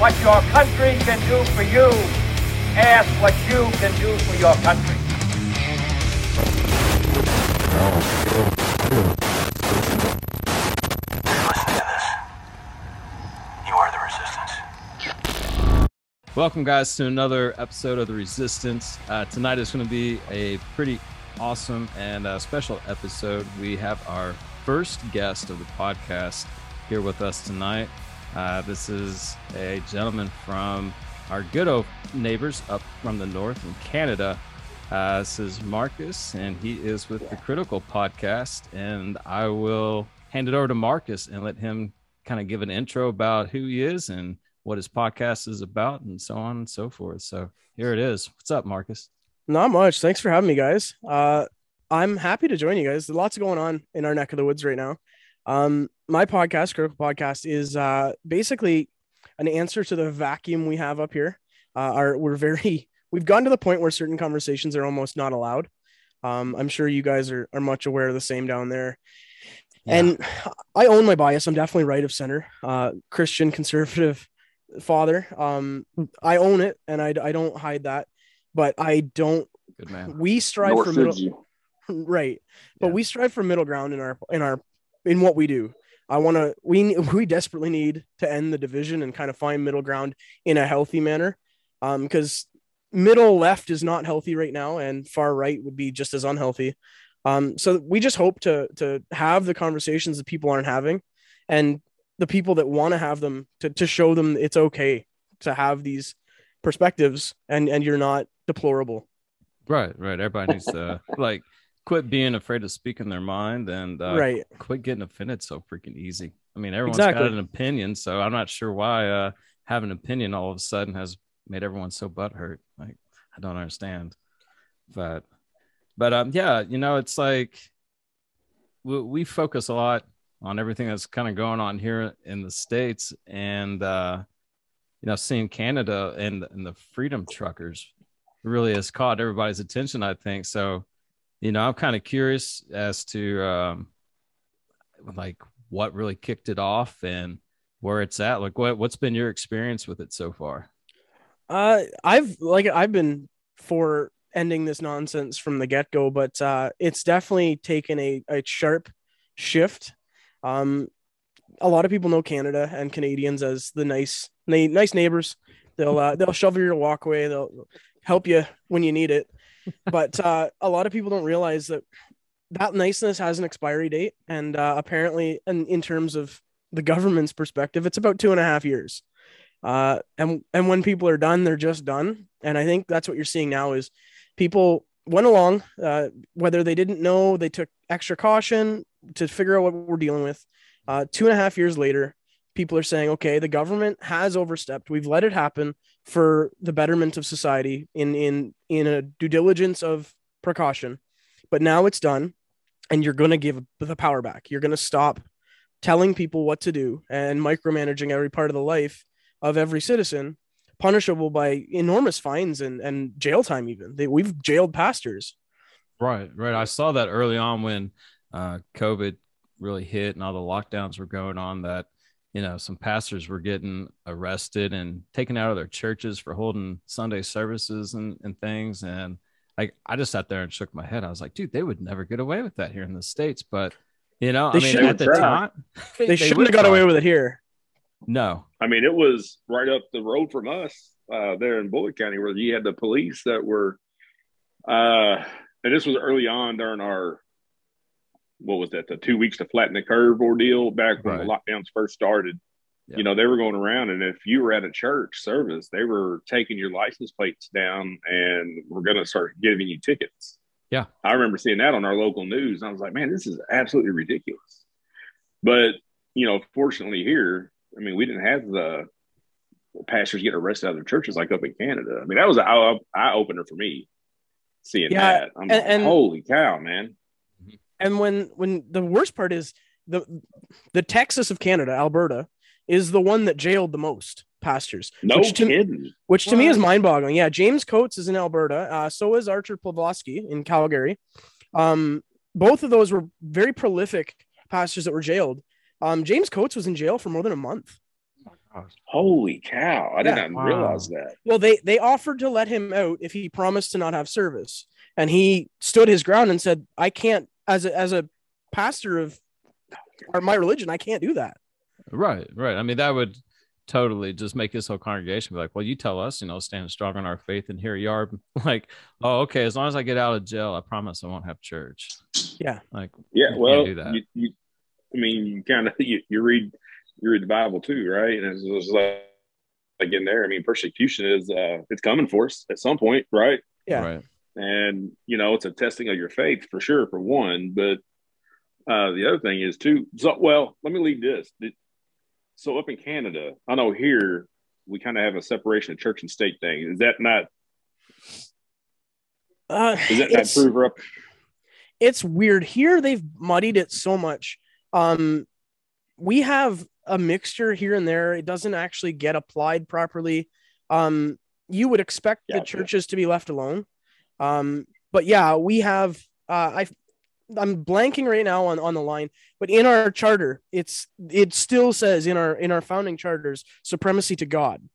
What your country can do for you. Ask what you can do for your country. You are the resistance. Welcome, guys, to another episode of The Resistance. Uh, tonight is going to be a pretty awesome and uh, special episode. We have our first guest of the podcast here with us tonight. Uh, this is a gentleman from our good old neighbors up from the north in Canada. Uh, this is Marcus, and he is with the Critical Podcast. And I will hand it over to Marcus and let him kind of give an intro about who he is and what his podcast is about, and so on and so forth. So here it is. What's up, Marcus? Not much. Thanks for having me, guys. Uh, I'm happy to join you guys. There's lots going on in our neck of the woods right now. Um, my podcast, Critical Podcast, is uh, basically an answer to the vacuum we have up here. Uh, our, we're very we've gotten to the point where certain conversations are almost not allowed. Um, I'm sure you guys are, are much aware of the same down there. And I own my bias. I'm definitely right of center, uh, Christian conservative father. Um, I own it and I, I don't hide that, but I don't, Good man. we strive Nor for middle, you. right. But Yeah. we strive for middle ground in our, in our, in what we do. I want to, we, we desperately need to end the division and kind of find middle ground in a healthy manner. Um, because middle left is not healthy right now and far right would be just as unhealthy. Um, so we just hope to to have the conversations that people aren't having, and the people that want to have them to to show them it's okay to have these perspectives, and and you're not deplorable. Right, right. Everybody needs to like quit being afraid of speaking their mind and uh, right. quit getting offended so freaking easy. I mean, everyone's Exactly. got an opinion, so I'm not sure why uh, having an opinion all of a sudden has made everyone so butthurt. Like, I don't understand. But, but um, yeah, you know, it's like we, we focus a lot on everything that's kind of going on here in the states, and uh, you know, seeing Canada and and the freedom truckers really has caught everybody's attention. I think so. You know, I'm kind of curious as to um, like what really kicked it off and where it's at. Like, what what's been your experience with it so far? Uh, I've like I've been for ending this nonsense from the get go, but uh, it's definitely taken a, a sharp shift. Um, a lot of people know Canada and Canadians as the nice, na- nice neighbors. They'll uh, they'll shovel your walkway. They'll help you when you need it. But uh, a lot of people don't realize that that niceness has an expiry date, and uh, apparently, and in terms of the government's perspective, it's about two and a half years. Uh and and when people are done they're just done. And i think that's what you're seeing now is people went along uh whether they didn't know they took extra caution to figure out what we're dealing with. Uh two and a half years later people are saying okay the government has overstepped. We've let it happen for the betterment of society in in in a due diligence of precaution but now it's done and you're going to give the power back you're going to stop telling people what to do and micromanaging every part of the life of every citizen punishable by enormous fines and, and jail time even they, we've jailed pastors Right, right. I saw that early on when uh, COVID really hit and all the lockdowns were going on. That you know some pastors were getting arrested and taken out of their churches for holding Sunday services and, and things. And like I just sat there and shook my head. I was like, dude, they would never get away with that here in the states. But you know, They I mean, should at the try. time, they, shouldn't have got away with it here No, I mean, it was right up the road from us uh, there in Bullitt County, where you had the police that were, uh, and this was early on during our, what was that, the two weeks to flatten the curve ordeal back when the lockdowns first started. Yeah. You know, they were going around, and if you were at a church service, they were taking your license plates down and we're going to start giving you tickets. Yeah. I remember seeing that on our local news. And I was like, man, this is absolutely ridiculous. But, you know, fortunately here, I mean, we didn't have the pastors get arrested out of their churches like up in Canada. I mean, that was an eye opener for me seeing Yeah, that. I'm and- like, and- holy cow, man. And when when the worst part is the the Texas of Canada, Alberta, is the one that jailed the most pastors. No which to, kidding. which to me is mind boggling. Yeah, James Coates is in Alberta. Uh, so is Artur Pawlowski in Calgary. Um, both of those were very prolific pastors that were jailed. Um, James Coates was in jail for more than a month. Holy cow. I did Yeah. not Wow. realize that. Well, they they offered to let him out if he promised to not have service, and he stood his ground and said, "I can't, as a as a pastor of or my religion, I can't do that." Right, right. I mean, that would totally just make this whole congregation be like, well, you tell us, you know, stand strong in our faith, and here you are, like, oh, okay, as long as I get out of jail, I promise I won't have church. Yeah. like, Yeah, You well, do that. you, you, I mean, you kind of you, you read you read the Bible too, right? And it's, it's like, like in there. I mean, persecution is uh, it's coming for us at some point, right? Yeah. right, And you know, it's a testing of your faith for sure, for one. But uh, the other thing is too. So, well, let me leave this. So up in Canada, I know here we kind of have a separation of church and state thing. Is that not? Uh, Is that not prove up? it's weird here. They've muddied it so much. Um, we have a mixture here and there. It doesn't actually get applied properly. Um, you would expect the churches to be left alone. Um, but yeah, we have. Uh, I I'm blanking right now on, on the line, but in our charter, it's it still says in our in our founding charters supremacy to God.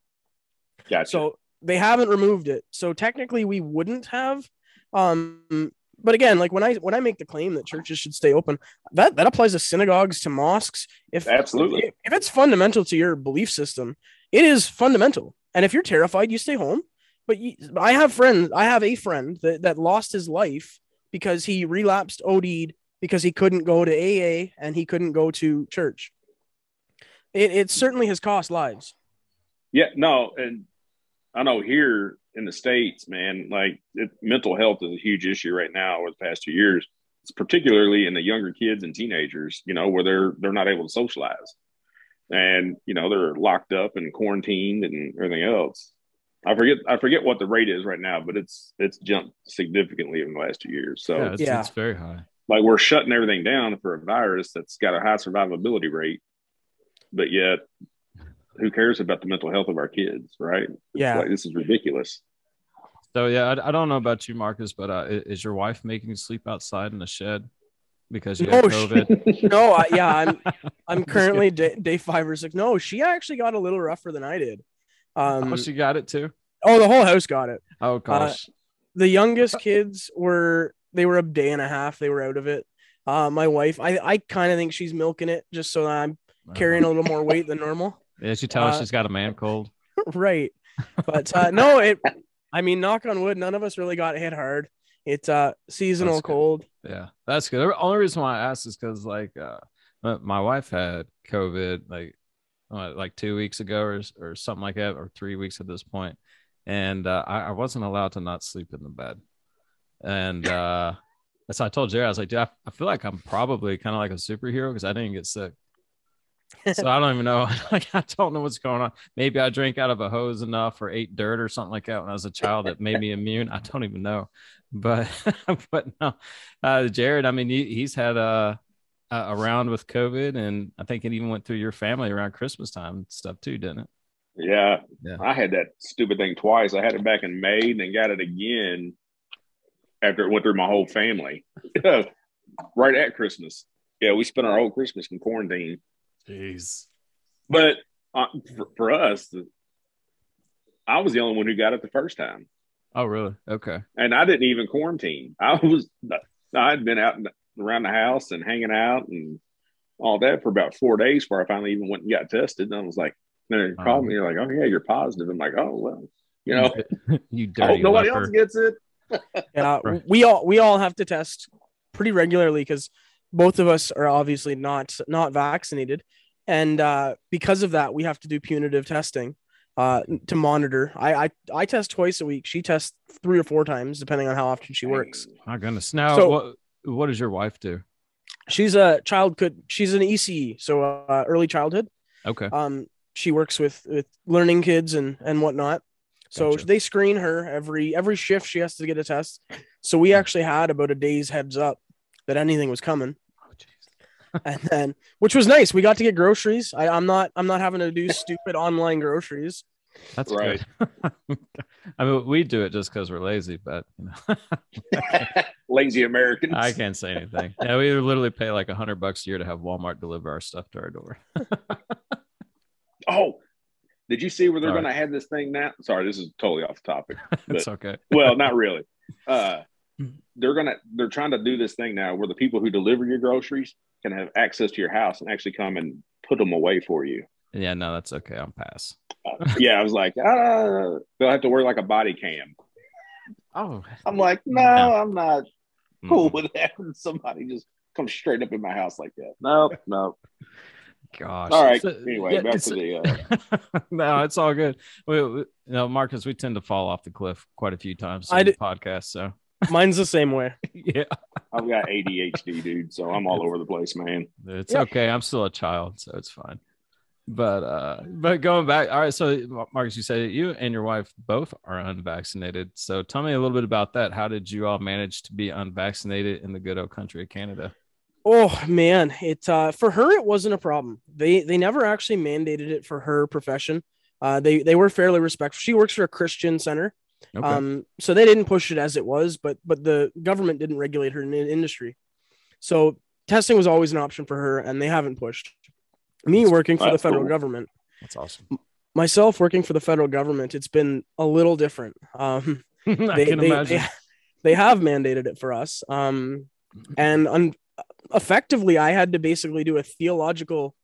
Gotcha. So they haven't removed it. So technically we wouldn't have. Um, but again, like when I when I make the claim that churches should stay open, that that applies to synagogues, to mosques. If Absolutely. if, if it's fundamental to your belief system, it is fundamental. And if you're terrified, you stay home. But you, I have friends. I have a friend that that lost his life because he relapsed, OD'd because he couldn't go to AA and he couldn't go to church. It it certainly has cost lives. Yeah, no, and I know here in the states, man, like it, mental health is a huge issue right now over the past two years. It's particularly in the younger kids and teenagers, you know, where they're they're not able to socialize, and you know they're locked up and quarantined and everything else. I forget I forget what the rate is right now, but it's it's jumped significantly in the last two years. So yeah, it's, Yeah. it's very high. like we're shutting everything down for a virus that's got a high survivability rate, but yet who cares about the mental health of our kids, right? It's Yeah. like, this is ridiculous. So yeah, I, I don't know about you, Marcus, but uh, is your wife making you sleep outside in the shed because you have No, she- COVID? no, I, yeah, I'm I'm currently day, day five or six. No, she actually got a little rougher than I did. Um, oh, she got it too. oh, the whole house got it. Oh gosh, The youngest kids were they were a day and a half. They were out of it. Uh, my wife, I I kind of think she's milking it just so that I'm carrying a little more weight than normal. Yeah, she tell us uh, she's got a man cold. right, but uh, no, it. I mean, knock on wood, none of us really got hit hard. It's uh seasonal That's good. cold. Yeah, that's good. The only reason why I asked is because like uh, my wife had COVID like uh, like two weeks ago or or something like that, or three weeks at this point, and uh, I, I wasn't allowed to not sleep in the bed, and uh, so I told Jerry I was like, Dude, I, I feel like I'm probably kind of like a superhero because I didn't get sick. so I don't even know. Like I don't know what's going on. Maybe I drank out of a hose enough or ate dirt or something like that when I was a child that made me immune. I don't even know. But but no, uh, Jarrod. I mean, he, he's had a, a a round with COVID, and I think it even went through your family around Christmas time stuff too, didn't it? Yeah. Yeah. I had that stupid thing twice. I had it back in May and then got it again after it went through my whole family. right at Christmas. Yeah, we spent our whole Christmas in quarantine. Jeez. But uh, for, for us, I was the only one who got it the first time. Oh, really? Okay. and I didn't even quarantine. I was I'd been out and around the house and hanging out and all that for about four days before I finally even went and got tested. And I was like, then they called me, they're like, oh yeah, you're positive. I'm like, oh well, you know, you I hope dirty nobody leper. else gets it. Yeah, we all we all have to test pretty regularly because both of us are obviously not not vaccinated. and uh, because of that, we have to do punitive testing uh, to monitor. I, I I test twice a week. She tests three or four times, depending on how often she works. My goodness. Now, So- what what does your wife do? She's a child could she's an ECE, so uh, early childhood. Okay. Um, she works with with learning kids and and whatnot. So Gotcha. they screen her every every shift. She has to get a test. So we actually had about a day's heads up that anything was coming, Oh, jeez. and then which was nice. We got to get groceries. I, I'm not I'm not having to do stupid online groceries. That's Right. good. I mean, we do it just because we're lazy, but you know, Lazy Americans. I can't say anything. Yeah, we literally pay like a hundred bucks a year to have Walmart deliver our stuff to our door. Oh, did you see where they're going to have this thing now? Sorry, this is totally off topic. it's okay. Well, not really. Uh, they're gonna they're trying to do this thing now where the people who deliver your groceries can have access to your house and actually come and put them away for you. Yeah, no, that's okay. I'll pass. Uh, yeah, I was like, ah, they'll have to wear like a body cam. Oh, I'm like, no, No. I'm not cool with having somebody just come straight up in my house like that. No, no. Gosh. All right. So- Anyway, yeah, back it's- to the. Uh, no, it's all good. We, we, you know, Marcus, we tend to fall off the cliff quite a few times I on the d- podcast. So Mine's the same way. yeah, I've got ADHD, dude, so I'm all over the place, man. it's Yeah. okay. I'm still a child, so it's fine. But uh, but going back, all right. So Marcus, you said you and your wife both are unvaccinated. So tell me a little bit about that. How did you all manage to be unvaccinated in the good old country of Canada? Oh man, it uh, for her it wasn't a problem. They they never actually mandated it for her profession. Uh, they they were fairly respectful. She works for a Christian center, Okay. um, so they didn't push it as it was. But but the government didn't regulate her in the industry, so testing was always an option for her, and they haven't pushed. Me working for the federal cool. government, That's awesome. myself working for the federal government, it's been a little different. Um, I they, can they, imagine. They, they have mandated it for us. Um, and un- effectively, I had to basically do a theological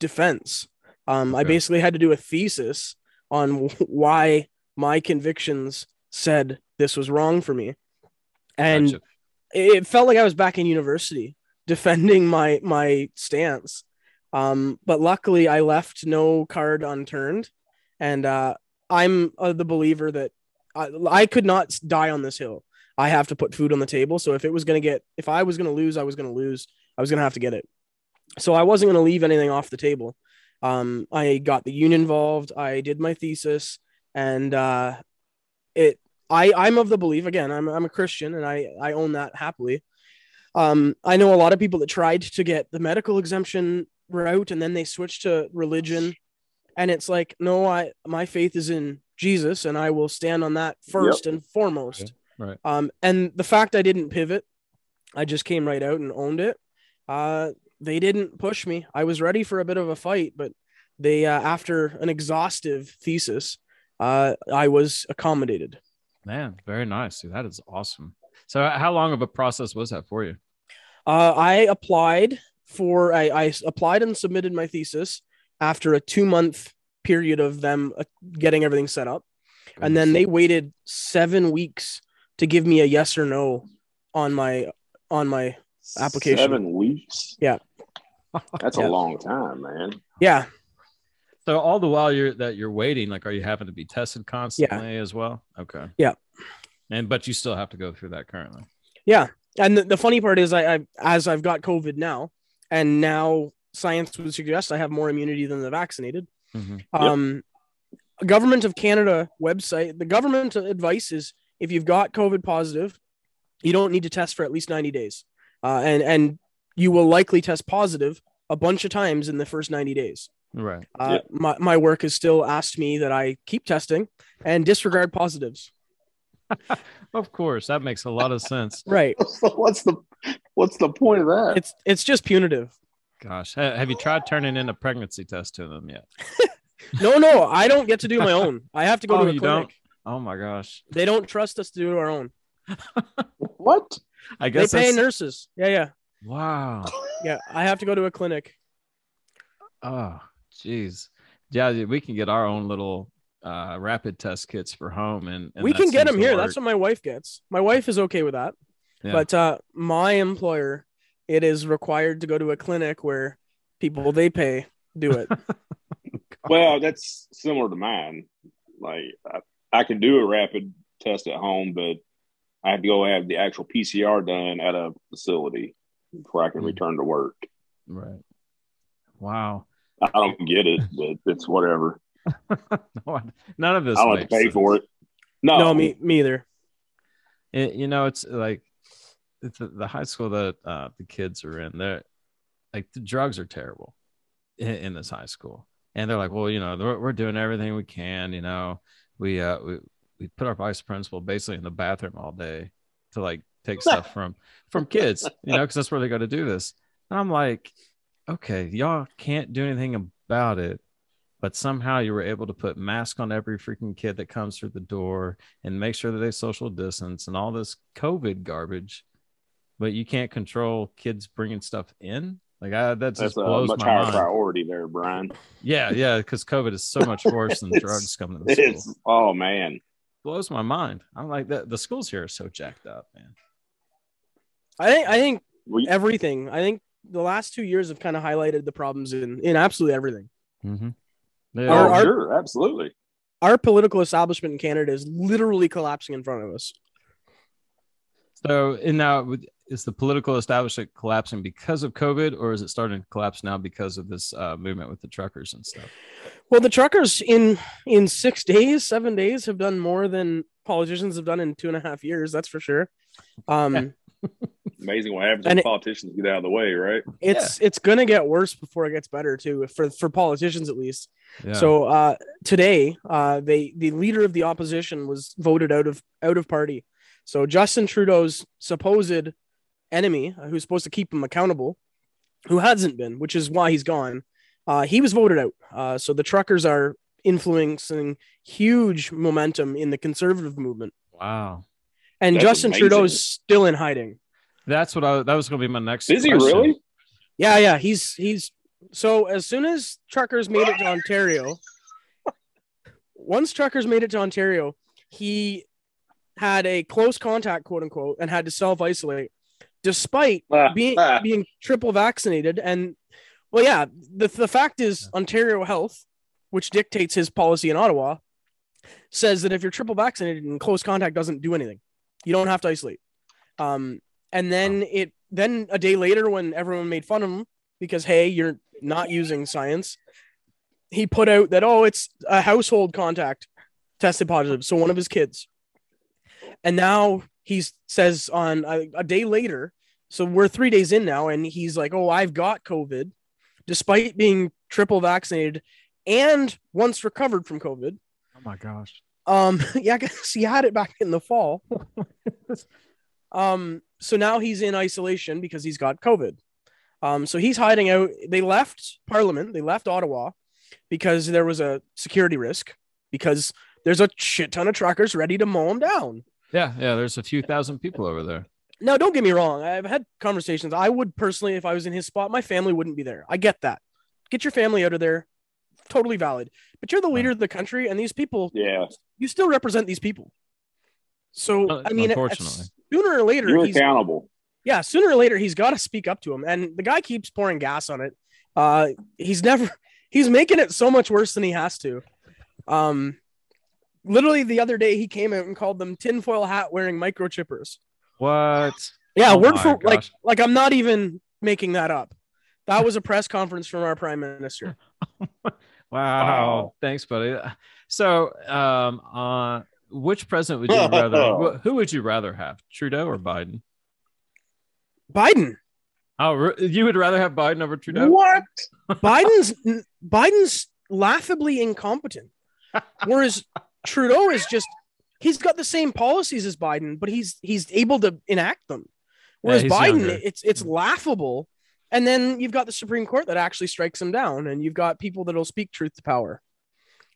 defense. Um, I basically had to do a thesis on why my convictions said this was wrong for me. And Gotcha. it felt like I was back in university defending my my stance. Um, but luckily, I left no card unturned, and uh, I'm uh, the believer that I, I could not die on this hill. I have to put food on the table. So if it was gonna get, if I was gonna lose, I was gonna lose. I was gonna have to get it. So I wasn't gonna leave anything off the table. Um, I got the union involved. I did my thesis, and uh, it. I I'm of the belief again. I'm I'm a Christian, and I I own that happily. Um, I know a lot of people that tried to get the medical exemption route, and then they switch to religion, and it's like, no, I my faith is in Jesus, and I will stand on that first and foremost. Right. Um, and the fact I didn't pivot, I just came right out and owned it. Uh, they didn't push me. I was ready for a bit of a fight, but they, uh, after an exhaustive thesis, uh, I was accommodated. Man, very nice. Dude, that is awesome. So, how long of a process was that for you? Uh, I applied for, I, I applied and submitted my thesis after a two month period of them uh, getting everything set up. And then they waited seven weeks to give me a yes or no on my, on my, Application. Seven weeks. Yeah. That's Yeah. a long time, man. yeah, So all the while you're that you're waiting, like, are you having to be tested constantly as well? Okay. Yeah. And but you still have to go through that currently. Yeah, and the, the funny part is, I, I as I've got COVID now, and now science would suggest I have more immunity than the vaccinated. Mhm. Um, government of Canada website, the government advice is if you've got COVID positive, you don't need to test for at least ninety days, uh, and and you will likely test positive a bunch of times in the first ninety days. Right. Uh, my, my work has still asked me that I keep testing and disregard positives. Of course, that makes a lot of sense. Right. what's the what's the point of that? It's it's just punitive. Gosh, have you tried turning in a pregnancy test to them yet? No, no, I don't get to do my own. I have to go Oh, to a you clinic. don't? Oh my gosh. They don't trust us to do our own. what? I guess They pay that's- nurses. Yeah, yeah, Wow. yeah. I have to go to a clinic. Oh, jeez. Yeah, we can get our own little uh, rapid test kits for home, and, and we can get them here. work. That's what my wife gets. My wife is okay with that. Yeah. But uh, my employer, it is required to go to a clinic where people they pay do it. Well, that's similar to mine. Like I, I can do a rapid test at home, but I have to go have the actual PCR done at a facility before I can Hmm. return to work. Right. Wow. I don't get it, but it's whatever. No, None of this. I don't have to makes pay for it. No, no, me me either. It- you know, it's like it's the, the high school that uh, the kids are in. They're like the drugs are terrible in, in this high school, and they're like, well, you know, we're, we're doing everything we can. You know, we uh we we put our vice principal basically in the bathroom all day to like take stuff from from kids, you know, because that's where they got to do this. And I'm like, okay, y'all can't do anything about it. But somehow you were able to put mask on every freaking kid that comes through the door and make sure that they social distance and all this COVID garbage. But you can't control kids bringing stuff in. Like I, that just that's a blows much my higher mind. priority there, Brian. Yeah, yeah, because COVID is so much worse than drugs coming to the school. It's oh man, blows my mind. I'm like the, the schools here are so jacked up, man. I think I think we, everything. I think the last two years have kind of highlighted the problems in in absolutely everything. Mm-hmm. Oh, Our- our- sure, absolutely. Our political establishment in Canada is literally collapsing in front of us. So, and now is the political establishment collapsing because of COVID, or is it starting to collapse now because of this uh, movement with the truckers and stuff? Well, the truckers in in six days, seven days have done more than politicians have done in two and a half years. That's for sure. Um, Amazing what happens And when it- politicians get out of the way, right? it's it's gonna get worse before it gets better too, for for politicians at least. Yeah. So uh, today, uh, they the leader of the opposition was voted out of out of party. So Justin Trudeau's supposed enemy, uh, who's supposed to keep him accountable, who hasn't been, which is why he's gone, uh, he was voted out. Uh, so the truckers are influencing huge momentum in the conservative movement, wow, and That's Justin amazing. Trudeau's still in hiding. That's what I that was going to be my next. Is he really? Yeah, yeah, he's he's so as soon as truckers made it to Ontario, once truckers made it to Ontario, he had a close contact, quote unquote, and had to self isolate, despite Ah, being ah. being triple vaccinated. And well, yeah, the the fact is Ontario Health, which dictates his policy in Ottawa, says that if you're triple vaccinated and close contact doesn't do anything, you don't have to isolate. Um, and then it then a day later, when everyone made fun of him because hey, you're not using science, he put out that oh, it's a household contact tested positive, so one of his kids. And now he says on a, a day later, so we're three days in now, and he's like, oh, I've got COVID, despite being triple vaccinated and once recovered from COVID. Oh my gosh. Um, yeah, I guess he had it back in the fall. um, so now he's in isolation because he's got COVID. Um, so he's hiding out. They left Parliament, they left Ottawa because there was a security risk because there's a shit ton of truckers ready to mow him down. Yeah, yeah. There's a few thousand people over there. Now, don't get me wrong. I've had conversations. I would personally, if I was in his spot, my family wouldn't be there. I get that. Get your family out of there. Totally valid. But you're the leader of the country, and these people, Yeah, you still represent these people. So, Uh, I mean, at- unfortunately. Sooner or later, you're he's, accountable. yeah, sooner or later, he's got to speak up to him. And the guy keeps pouring gas on it. Uh, he's never, he's making it so much worse than he has to. Um, literally the other day, he came out and called them tinfoil hat wearing microchippers. What? Yeah, Oh word my for like like I'm not even making that up. That was a press conference from our prime minister. Wow. Wow. Thanks, buddy. So, um, uh, which president would you rather? who would you rather have, Trudeau or Biden? Biden. Oh, you would rather have Biden over Trudeau? What? Biden's Biden's laughably incompetent. Whereas Trudeau is just he's got the same policies as Biden, but he's he's able to enact them. Whereas he's Biden, younger. it's it's laughable. And then you've got the Supreme Court that actually strikes him down, and you've got people that'll speak truth to power.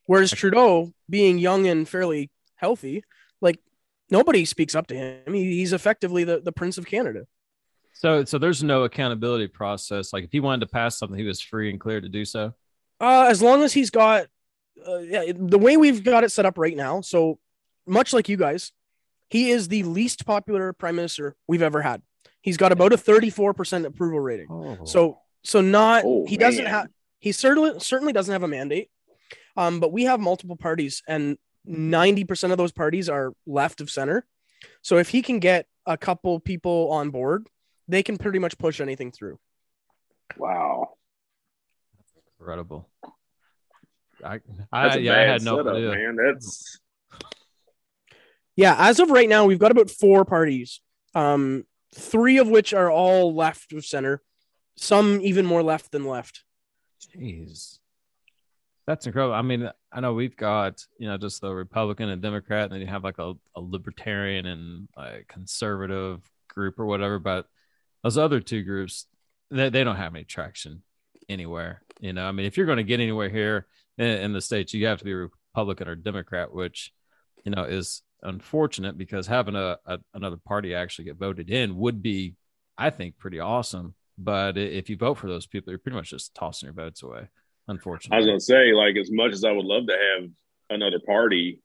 Whereas Trudeau, being young and fairly healthy, like nobody speaks up to him. He, he's effectively the, the Prince of Canada. So, so there's no accountability process. Like, if he wanted to pass something, he was free and clear to do so. Uh, as long as he's got, uh, yeah, the way we've got it set up right now. So much like you guys, he is the least popular prime minister we've ever had. He's got about a 34% approval rating. Oh, So, so not, Oh, he doesn't have, He certainly certainly doesn't have a mandate. Um, but we have multiple parties, and 90% of those parties are left of center. So if he can get a couple people on board, they can pretty much push anything through. Wow. Incredible. I, That's I, a yeah, I had no setup, idea. man. That's Yeah, as of right now, we've got about four parties. Um, three of which are all left of center, some even more left than left. Jeez. That's incredible. I mean, I know we've got, you know, just the Republican and Democrat, and then you have like a, a libertarian and a conservative group or whatever. But those other two groups, they, they don't have any traction anywhere. You know, I mean, if you're going to get anywhere here in, in the States, you have to be Republican or Democrat, which, you know, is unfortunate because having a, a another party actually get voted in would be, I think, pretty awesome. But if you vote for those people, you're pretty much just tossing your votes away. I was gonna say, like, as much as I would love to have another party,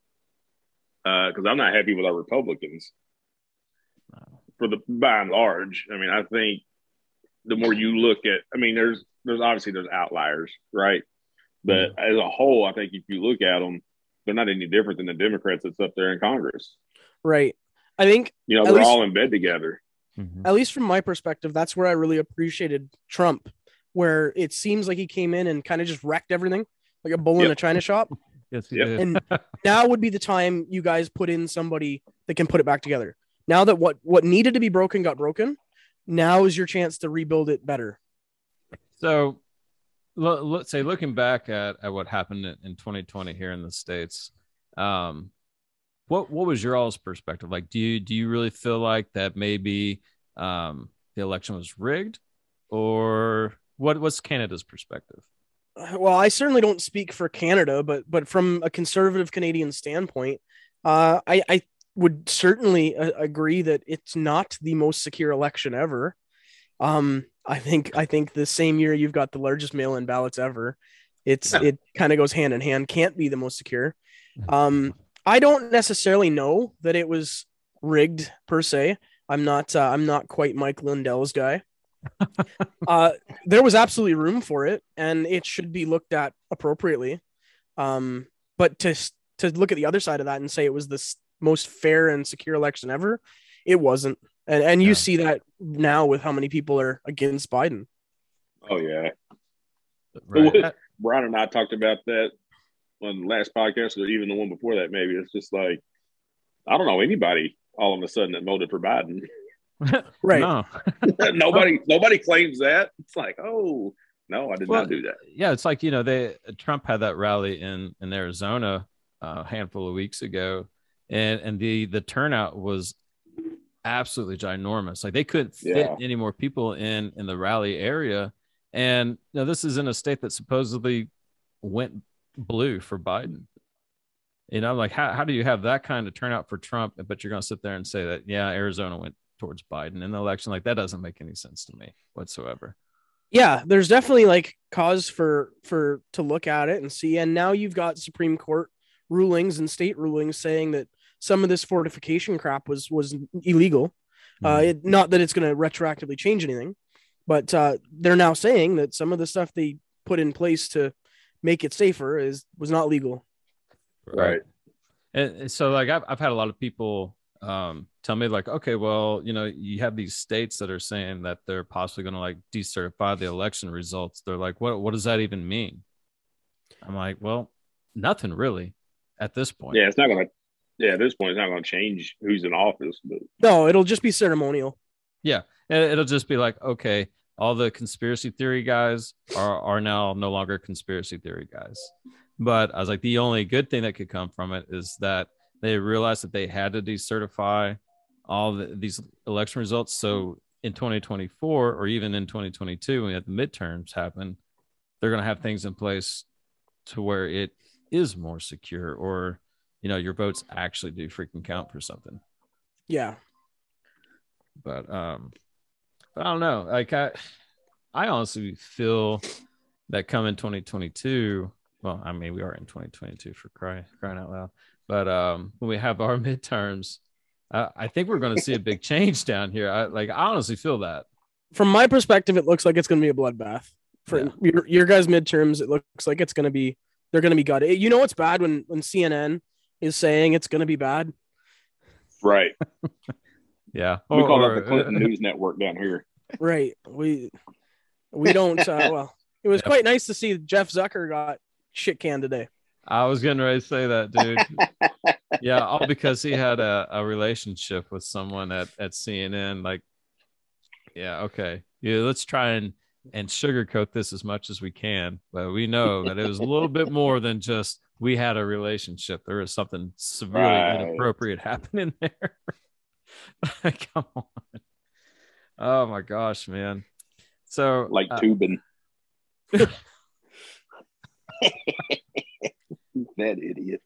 uh, because I'm not happy with our Republicans No. for the by and large. I mean, I think the more you look at, I mean, there's there's obviously there's outliers, right? But as a whole, I think if you look at them, they're not any different than the Democrats that's up there in Congress. Right. I think You know, At we're least- all in bed together. Mhm. at least from my perspective, that's where I really appreciated Trump, where it seems like he came in and kind of just wrecked everything like a bull in a china shop. yes, he Yep. did. And now would be the time you guys put in somebody that can put it back together. Now that what what needed to be broken got broken, now is your chance to rebuild it better. So l- let's say looking back at, at what happened in, in 2020 here in the States, um, what what was your all's perspective? Like, do you do you really feel like that maybe um, the election was rigged, or what what's Canada's perspective? well, I certainly don't speak for Canada, but but from a conservative Canadian standpoint, uh, I I would certainly uh, agree that it's not the most secure election ever. Um, I think I think the same year you've got the largest mail-in ballots ever. It's Yeah. it kind of goes hand in hand. Can't be the most secure. Um, I don't necessarily know that it was rigged per se. I'm not uh, I'm not quite Mike Lindell's guy. uh, there was absolutely room for it, and it should be looked at appropriately. Um, but to to look at the other side of that and say it was the most fair and secure election ever, it wasn't. And and you Yeah. see that now with how many people are against Biden. Oh yeah, Right. Brian and I talked about that on the last podcast, or even the one before that. Maybe it's just like I don't know anybody all of a sudden that voted for Biden. Right. No. nobody, nobody claims that. It's like, oh no, I did Well, not do that. yeah, it's like you know they Trump had that rally in in Arizona uh, a handful of weeks ago, and and the the turnout was absolutely ginormous. Like they couldn't fit Yeah. any more people in in the rally area, and you know this is in a state that supposedly went blue for Biden. You know, like how how do you have that kind of turnout for Trump, but you're going to sit there and say that yeah, Arizona went towards Biden in the election? Like that doesn't make any sense to me whatsoever. yeah there's definitely like cause for for to look at it and see and now you've got supreme court rulings and state rulings saying that some of this fortification crap was was illegal uh it, not that it's going to retroactively change anything but uh they're now saying that some of the stuff they put in place to make it safer is was not legal Right. And, and so like I've, I've had a lot of people um, tell me like, okay, well, you know, you have these states that are saying that they're possibly going to like decertify the election results. They're like, what, what does that even mean? I'm like, well, nothing really at this point. Yeah, it's not gonna. Yeah, at this point, it's not gonna change who's in office. But no it'll just be ceremonial Yeah. It- It'll just be like, okay, all the conspiracy theory guys are, are now no longer conspiracy theory guys. But I was like, the only good thing that could come from it is that they realized that they had to decertify all the, these election results. So in 2024 or even in 2022, when we have the midterms happen, they're going to have things in place to where it is more secure or, you know, your votes actually do freaking count for something. Yeah. But um but i don't know. Like i i honestly feel that coming 2022 well i mean we are in 2022 for crying crying out loud but um when we have our midterms i, I think we're going to see a big change down here i like i honestly feel that from my perspective it looks like it's going to be a bloodbath For Yeah. your, your guys' midterms, it looks like it's going to be they're going to be gutted. You know what's bad when when CNN is saying it's going to be bad. Right. Yeah. We call Or- that the Clinton News Network down here. Right. We we don't. Uh, well, it was Yeah. quite nice to see Jeff Zucker got shit canned today. I was getting ready to say that, dude. yeah, all because he had a, a relationship with someone at, at CNN. Like, yeah, okay. Yeah, let's try and and sugarcoat this as much as we can. But we know that it was a little bit more than just we had a relationship. There was something severely Right. inappropriate happening there. Come on. Oh my gosh, man. So Like uh, tubing. that idiot.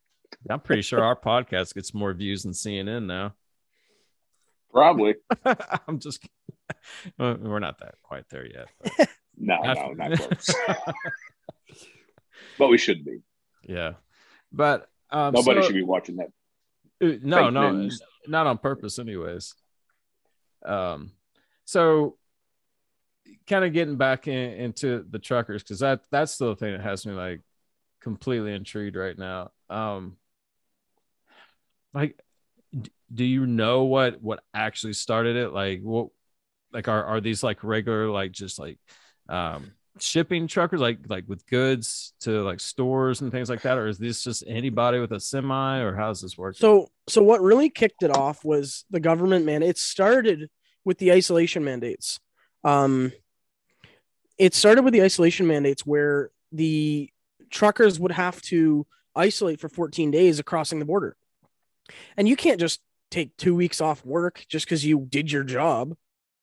I'm pretty sure our podcast gets more views than CNN now. Probably. I'm just. We're not that quite there yet. No, no, not close. but we should be. yeah, but um, Nobody so- should be watching that. uh, No, fake no, news. not on purpose, anyways. Um, so kind of getting back in, into the truckers because that that's the thing that has me like completely intrigued right now. Um, like, do you know what what actually started it? Like, what, like are are these like regular like just like um shipping truckers like like with goods to like stores and things like that or is this just anybody with a semi or how's this work So so what really kicked it off was the government man. It started with the isolation mandates. Um, it started with the isolation mandates where the truckers would have to isolate for 14 days crossing the border, and you can't just take two weeks off work just because you did your job.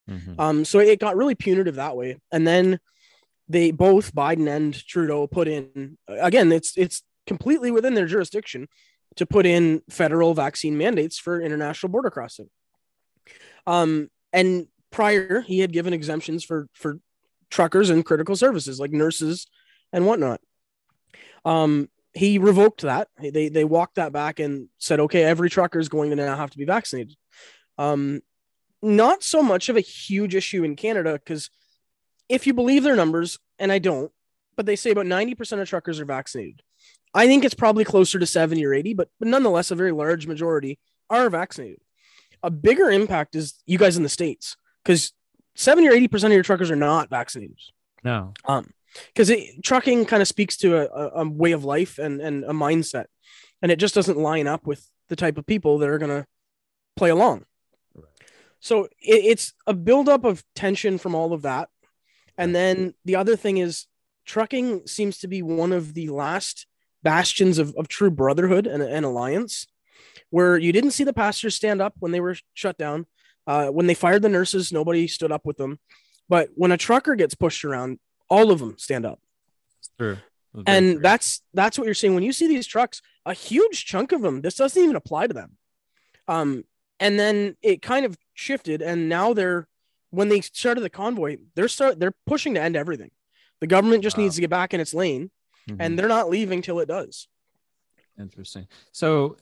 Mhm. Um, so it got really punitive that way. And then they both Biden and Trudeau put in again, it's it's completely within their jurisdiction to put in federal vaccine mandates for international border crossing. Um, and prior he had given exemptions for for truckers and critical services like nurses and whatnot. Um, he revoked that. They they walked that back and said, okay, every trucker is going to now have to be vaccinated. Um, not so much of a huge issue in Canada because if you believe their numbers, and I don't, but they say about 90% of truckers are vaccinated. I think it's probably closer to 70 or 80, but, but nonetheless, a very large majority are vaccinated. A bigger impact is you guys in the States because 70 or 80% of your truckers are not vaccinated. no Um, because trucking kind of speaks to a, a, way of life and, and a mindset, and it just doesn't line up with the type of people that are going to play along. So it, it's a buildup of tension from all of that. And then the other thing is trucking seems to be one of the last bastions of, of true brotherhood and, and alliance where you didn't see the pastors stand up when they were shut down. Uh, when they fired the nurses, nobody stood up with them. But when a trucker gets pushed around, all of them stand up. true And true. that's that's what you're seeing when you see these trucks, a huge chunk of them, this doesn't even apply to them. Um, and then it kind of shifted, and now they're when they started the convoy, they're start they're pushing to end everything. The government just Wow. needs to get back in its lane, Mhm. and they're not leaving till it does. interesting so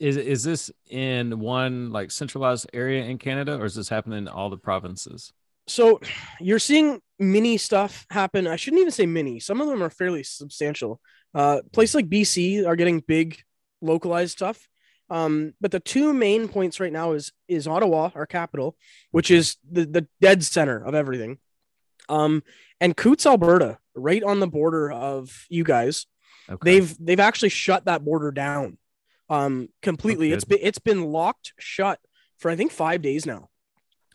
is is this in one like centralized area in canada or is this happening in all the provinces So you're seeing mini stuff happen. I shouldn't even say mini. Some of them are fairly substantial. Uh, places like BC are getting big localized stuff. Um, but the two main points right now is is Ottawa, our capital, which is the, the dead center of everything. Um, and Coutts, Alberta, right on the border of you guys. okay They've they've actually shut that border down um completely. It's been it's been locked shut for I think five days now.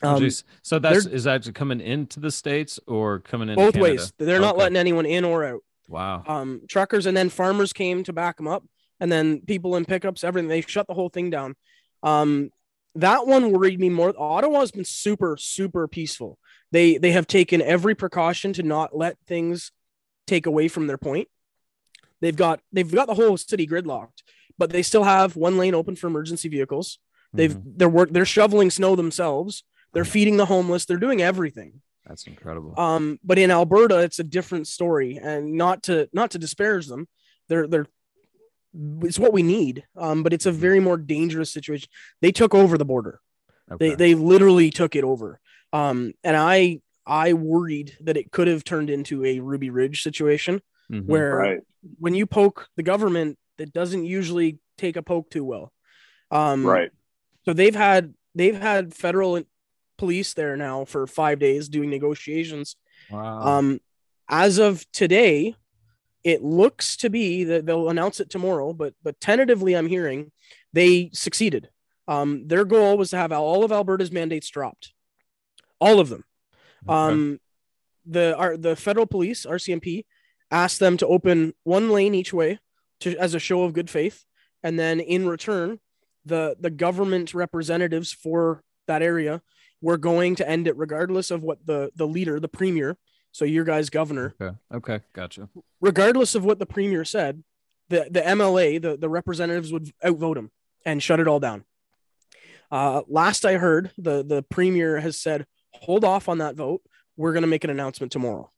Oh, Um, geez. so that's is that coming into the states or coming in both ways. They're not letting anyone in or out. wow Um, truckers and then farmers came to back them up, and then people in pickups, everything. They shut the whole thing down. Um, that one worried me more. Ottawa has been super, super peaceful. They they have taken every precaution to not let things take away from their point. They've got they've got the whole city gridlocked, but they still have one lane open for emergency vehicles. They've Mhm. they're work they're shoveling snow themselves. They're feeding the homeless. They're doing everything. that's incredible Um, but in Alberta, it's a different story, and not to not to disparage them, they're they're it's what we need. Um, but it's a very more dangerous situation. They took over the border. okay. They they literally took it over. Um, and I I worried that it could have turned into a Ruby Ridge situation Mhm. where Right. when you poke the government, that doesn't usually take a poke too well. Um, Right. So they've had they've had federal police there now for five days doing negotiations. wow. Um, as of today, it looks to be that they'll announce it tomorrow, but but tentatively, I'm hearing they succeeded. Um, their goal was to have all of Alberta's mandates dropped, all of them. Okay. Um, the our, the federal police RCMP asked them to open one lane each way to as a show of good faith, and then in return, the the government representatives for that area were going to end it regardless of what the the leader, the premier, so your guy's governor, okay. Okay. Gotcha. regardless of what the premier said, the the MLA, the the representatives would outvote him and shut it all down. Uh, last I heard, the the premier has said, "Hold off on that vote. We're going to make an announcement tomorrow."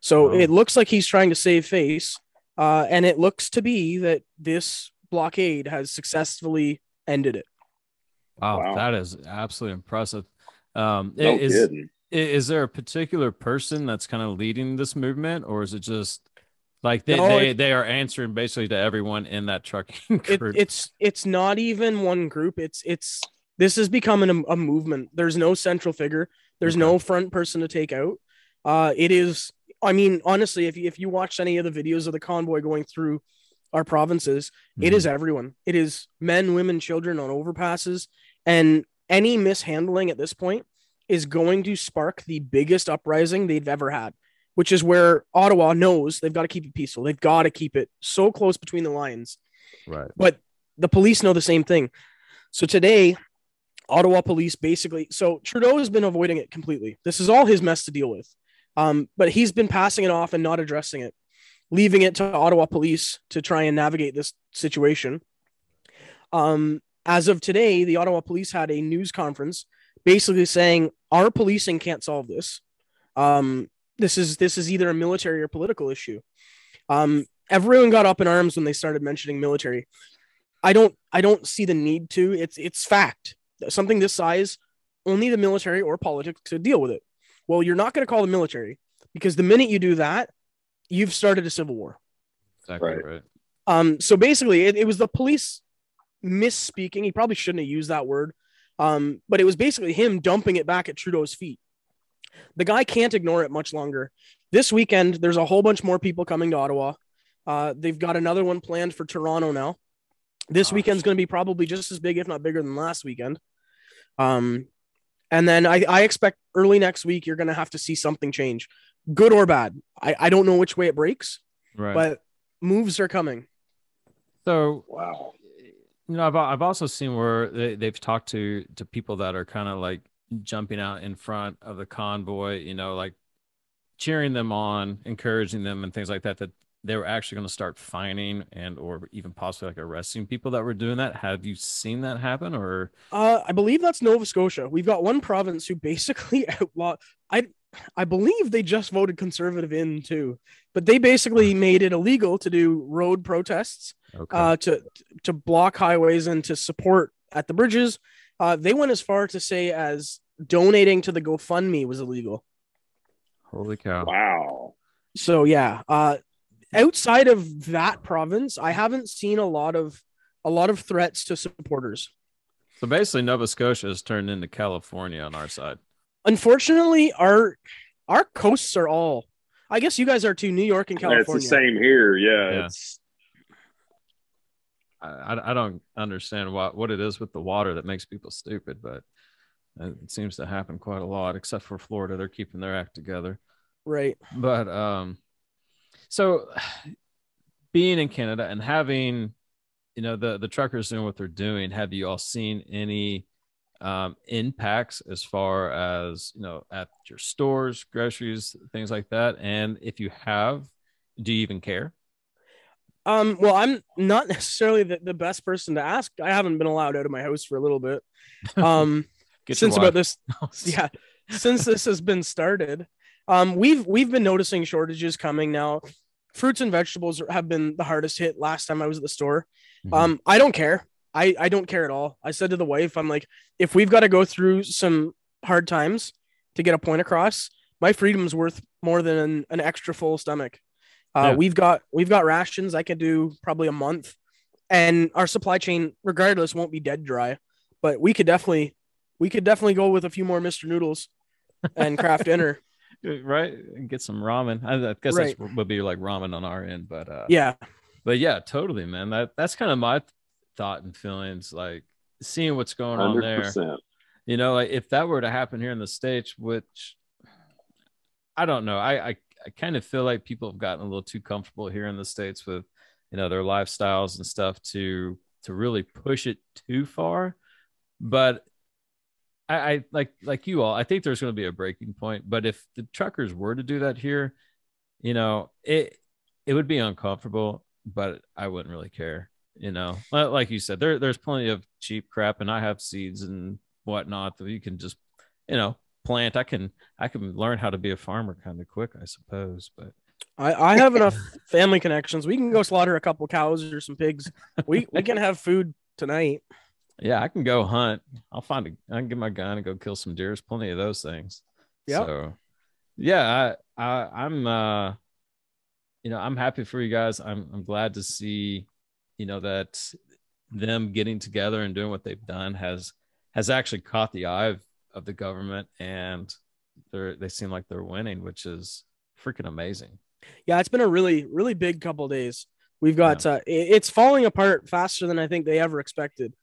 So Wow. it looks like he's trying to save face, uh, and it looks to be that this blockade has successfully ended it. Wow, Wow. that is absolutely impressive. Um, No is, kidding. is there a particular person that's kind of leading this movement, or is it just like they No, they, it- they are answering basically to everyone in that trucking it, it's it's not even one group. It's it's this is becoming a, a movement. There's no central figure. There's no front person to take out. Uh it is i mean honestly if you, if you watch any of the videos of the convoy going through our provinces it Mm-hmm. is everyone. It is men women children on overpasses and any mishandling at this point is going to spark the biggest uprising they've ever had which is where ottawa knows they've got to keep it peaceful they've got to keep it so close between the lines right. but the police know the same thing. So today, Ottawa police basically, so Trudeau has been avoiding it completely. This is all his mess to deal with. Um, but he's been passing it off and not addressing it, leaving it to Ottawa police to try and navigate this situation. Um, as of today, the Ottawa police had a news conference basically saying our policing can't solve this. Um, this is this is either a military or political issue. Um, everyone got up in arms when they started mentioning military. I don't I don't see the need to. It's it's fact. Something this size, only the military or politics could deal with it. Well, you're not going to call the military because the minute you do that, you've started a civil war. Exactly Right. right. Um, so basically, it, it was the police misspeaking. He probably shouldn't have used that word. Um, but it was basically him dumping it back at Trudeau's feet. The guy can't ignore it much longer. This weekend, there's a whole bunch more people coming to Ottawa. Uh, they've got another one planned for Toronto now. This Gosh. weekend's going to be probably just as big, if not bigger, than last weekend. Um, and then I, I expect early next week you're going to have to see something change, good or bad. I, I don't know which way it breaks, Right. but moves are coming. so Wow. You know, I've I've also seen where they, they've talked to to people that are kind of like jumping out in front of the convoy, you know, like cheering them on, encouraging them, and things like that. That they were actually going to start fining and or even possibly like arresting people that were doing that. Have you seen that happen? Or Uh, I believe that's Nova Scotia. We've got one province who basically outlawed. I I believe they just voted conservative in too, but they basically made it illegal to do road protests, okay, uh, to to block highways and to support at the bridges. Uh, they went as far to say as donating to the GoFundMe was illegal. holy cow! Wow. So yeah, uh, outside of that province, I haven't seen a lot of a lot of threats to supporters. So basically, Nova Scotia has turned into California on our side. Unfortunately our our coasts are all i guess you guys are too new york and Yeah, it's the same here. Yeah. Yeah. It's I, I I don't understand what what it is with the water that makes people stupid, but it seems to happen quite a lot. Except for Florida, they're keeping their act together. right But um, so being in Canada and having you know the the truckers doing what they're doing, have you all seen any um impacts as far as you know at your stores, groceries, things like that? And if you have, do you even care? um well i'm not necessarily the, the best person to ask i haven't been allowed out of my house for a little bit um since about this yeah since this has been started um we've we've been noticing shortages coming now fruits and vegetables have been the hardest hit last time i was at the store Mhm. Um, I don't care. I I don't care at all. I said to the wife, I'm like, if we've got to go through some hard times to get a point across, my freedom's worth more than an, an extra full stomach. Uh, Yeah. We've got we've got rations. I could do probably a month, and our supply chain, regardless, won't be dead dry. But we could definitely we could definitely go with a few more Mister Noodles and Kraft Dinner. right and get some ramen i, I guess Right. that would be like ramen on our end but uh Yeah, but yeah totally man that that's kind of my thought and feelings like seeing what's going on there. You know like if that were to happen here in the states which i don't know. I i, I kind of feel like people have gotten a little too comfortable here in the states with you know their lifestyles and stuff to to really push it too far. But I, I like like you all i think there's going to be a breaking point. But if the truckers were to do that here you know it it would be uncomfortable but i wouldn't really care you know like you said there there's plenty of cheap crap and i have seeds and whatnot that you can just you know plant i can i can learn how to be a farmer kind of quick i suppose but I, I have enough family connections. We can go slaughter a couple cows or some pigs. We we can have food tonight. yeah i can go hunt i'll find a i can get my gun and go kill some deer there's plenty of those things Yep. so yeah i, I i'm uh you know i'm happy for you guys i'm i'm glad to see you know that them getting together and doing what they've done has has actually caught the eye of, of the government and they're they seem like they're winning which is freaking amazing Yeah, it's been a really really big couple days. We've got uh, it's falling apart faster than I think they ever expected,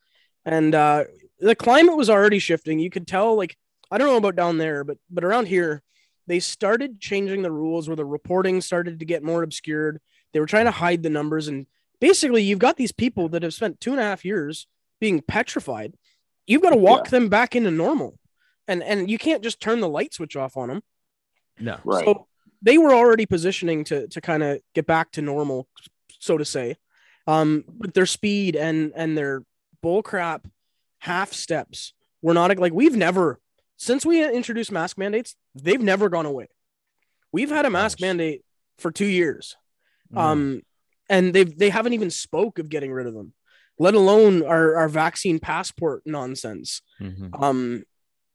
and uh, the climate was already shifting. You could tell, like I don't know about down there, but but around here, they started changing the rules where the reporting started to get more obscured. They were trying to hide the numbers, and basically, you've got these people that have spent two and a half years being petrified. You've got to walk them back into normal, and and you can't just turn the light switch off on them. no Right. So they were already positioning to to kind of get back to normal, so to say, um, with their speed and and their bullcrap half steps. We're not like we've never since we introduced mask mandates, they've never gone away. We've had a mask Gosh. mandate for two years, Mm. um, and they've they haven't even spoke of getting rid of them, let alone our our vaccine passport nonsense. Mhm. Um,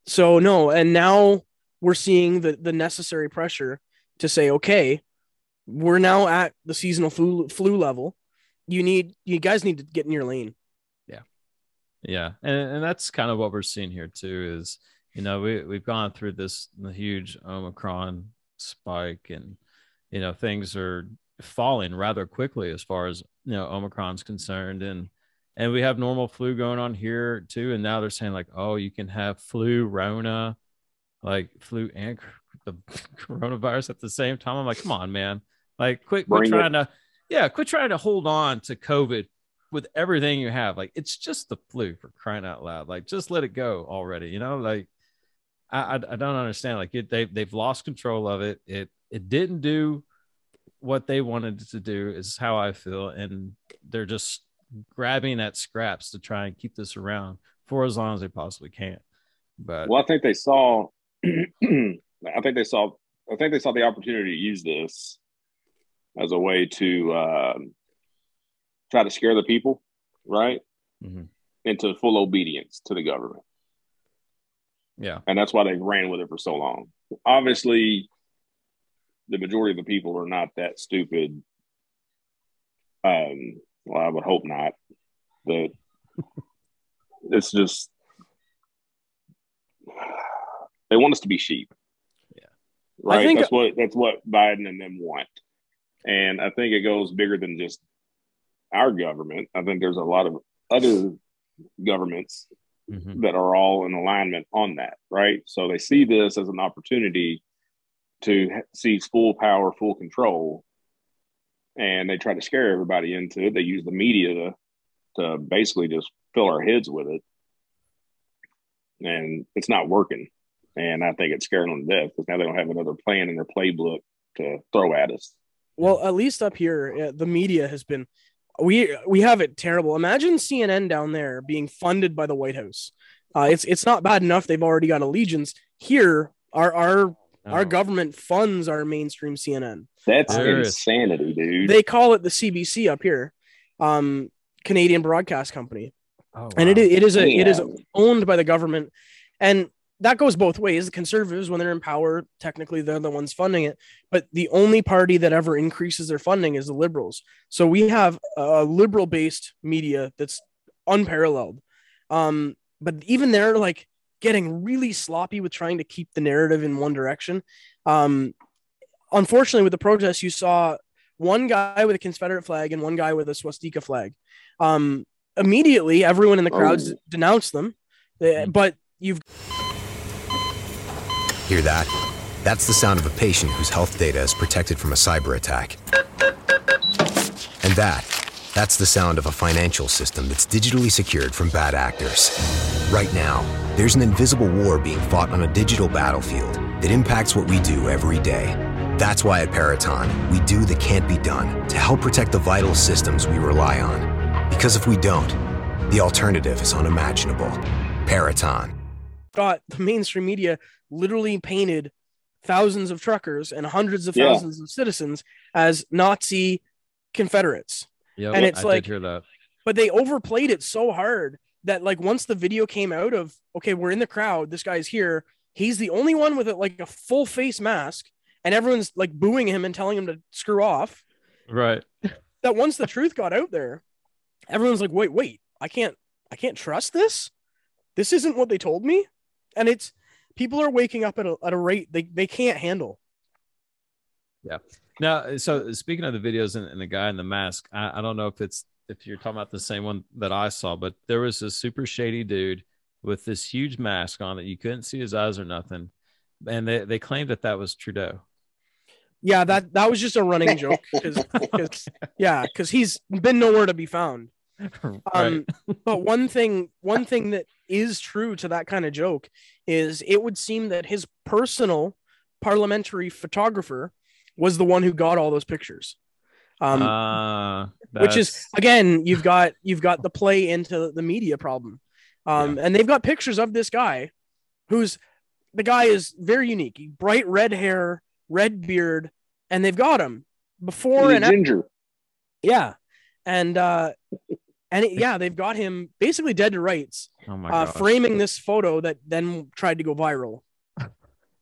so no, and now we're seeing the the necessary pressure to say, okay, we're now at the seasonal flu flu level. You need you guys need to get in your lane. Yeah, yeah, and and that's kind of what we're seeing here too. Is you know we we've gone through this huge Omicron spike, and you know things are falling rather quickly as far as you know Omicron's concerned, and and we have normal flu going on here too. And now they're saying like, oh, you can have flu, Rona, like flu and the coronavirus at the same time. I'm like, come on, man, like quit, quit Bring it. trying to, yeah, quit trying to hold on to COVID with everything you have. Like it's just the flu for crying out loud. Like just let it go already. You know, like I I, I don't understand. Like it, they they've lost control of it. It it didn't do what they wanted to do. Is how I feel, and they're just grabbing at scraps to try and keep this around for as long as they possibly can. But Well, I think they saw. I think they saw. I think they saw the opportunity to use this as a way to um, try to scare the people, right, mm-hmm. into full obedience to the government, yeah, and that's why they ran with it for so long. Obviously, the majority of the people are not that stupid. Um, well, I would hope not. That it's just they want us to be sheep. Yeah. Right. I think- that's what that's what Biden and them want. And I think it goes bigger than just our government. I think there's a lot of other governments Mhm. that are all in alignment on that, right? So they see this as an opportunity to seize full power, full control, and they try to scare everybody into it. They use the media to to basically just fill our heads with it, and it's not working. And I think it's scaring them to death because now they don't have another plan in their playbook to throw at us. Well, at least up here, uh, the media has been we we have it terrible. Imagine CNN down there being funded by the White House. Uh, it's it's not bad enough they've already got allegiance. Here, our our our Oh. government funds our mainstream CNN. That's There is- insanity, dude. They call it the CBC up here, um, Canadian Broadcast Company, Oh, and it, it is a yeah. it is owned by the government. And that goes both ways. The conservatives, when they're in power, technically they're the ones funding it. But the only party that ever increases their funding is the liberals. So we have a liberal based media that's unparalleled. Um, but even they're like getting really sloppy with trying to keep the narrative in one direction. Um, unfortunately, with the protests, you saw one guy with a Confederate flag and one guy with a swastika flag. Um, immediately, everyone in the crowds Oh. denounced them. Uh, But you've Hear that? That's the sound of a patient whose health data is protected from a cyber attack. And that, that's the sound of a financial system that's digitally secured from bad actors. Right now, there's an invisible war being fought on a digital battlefield that impacts what we do every day. That's why at Peraton, we do the can't be done to help protect the vital systems we rely on. Because if we don't, the alternative is unimaginable. Peraton. got the mainstream media literally painted thousands of truckers and hundreds of Yeah. thousands of citizens as Nazi Confederates. Yep, And it's I like- hear that. But they overplayed it so hard that like once the video came out of okay, we're in the crowd, this guy's here, he's the only one with a, like a full face mask, and everyone's like booing him and telling him to screw off. Right. That once the truth got out there, everyone's like, wait, wait, I can't, I can't trust this. This isn't what they told me, and it's people are waking up at a, at a rate they, they can't handle. Now, so speaking of the videos and, and the guy in the mask, I, I don't know if it's if you're talking about the same one that I saw, but there was a super shady dude with this huge mask on that you couldn't see his eyes or nothing, and they they claimed that that was Trudeau. Yeah, that that was just a running joke because yeah, because he's been nowhere to be found. right. Um, but one thing, one thing that is true to that kind of joke is it would seem that his personal parliamentary photographer was the one who got all those pictures. Um, Uh, which is again, you've got you've got the play into the media problem. Um, and they've got pictures of this guy, who's the guy is very unique, bright red hair, red beard, and they've got him before He's and a after. Yeah, and uh, and it- yeah, they've got him basically dead to rights, oh my uh, framing this photo that then tried to go viral.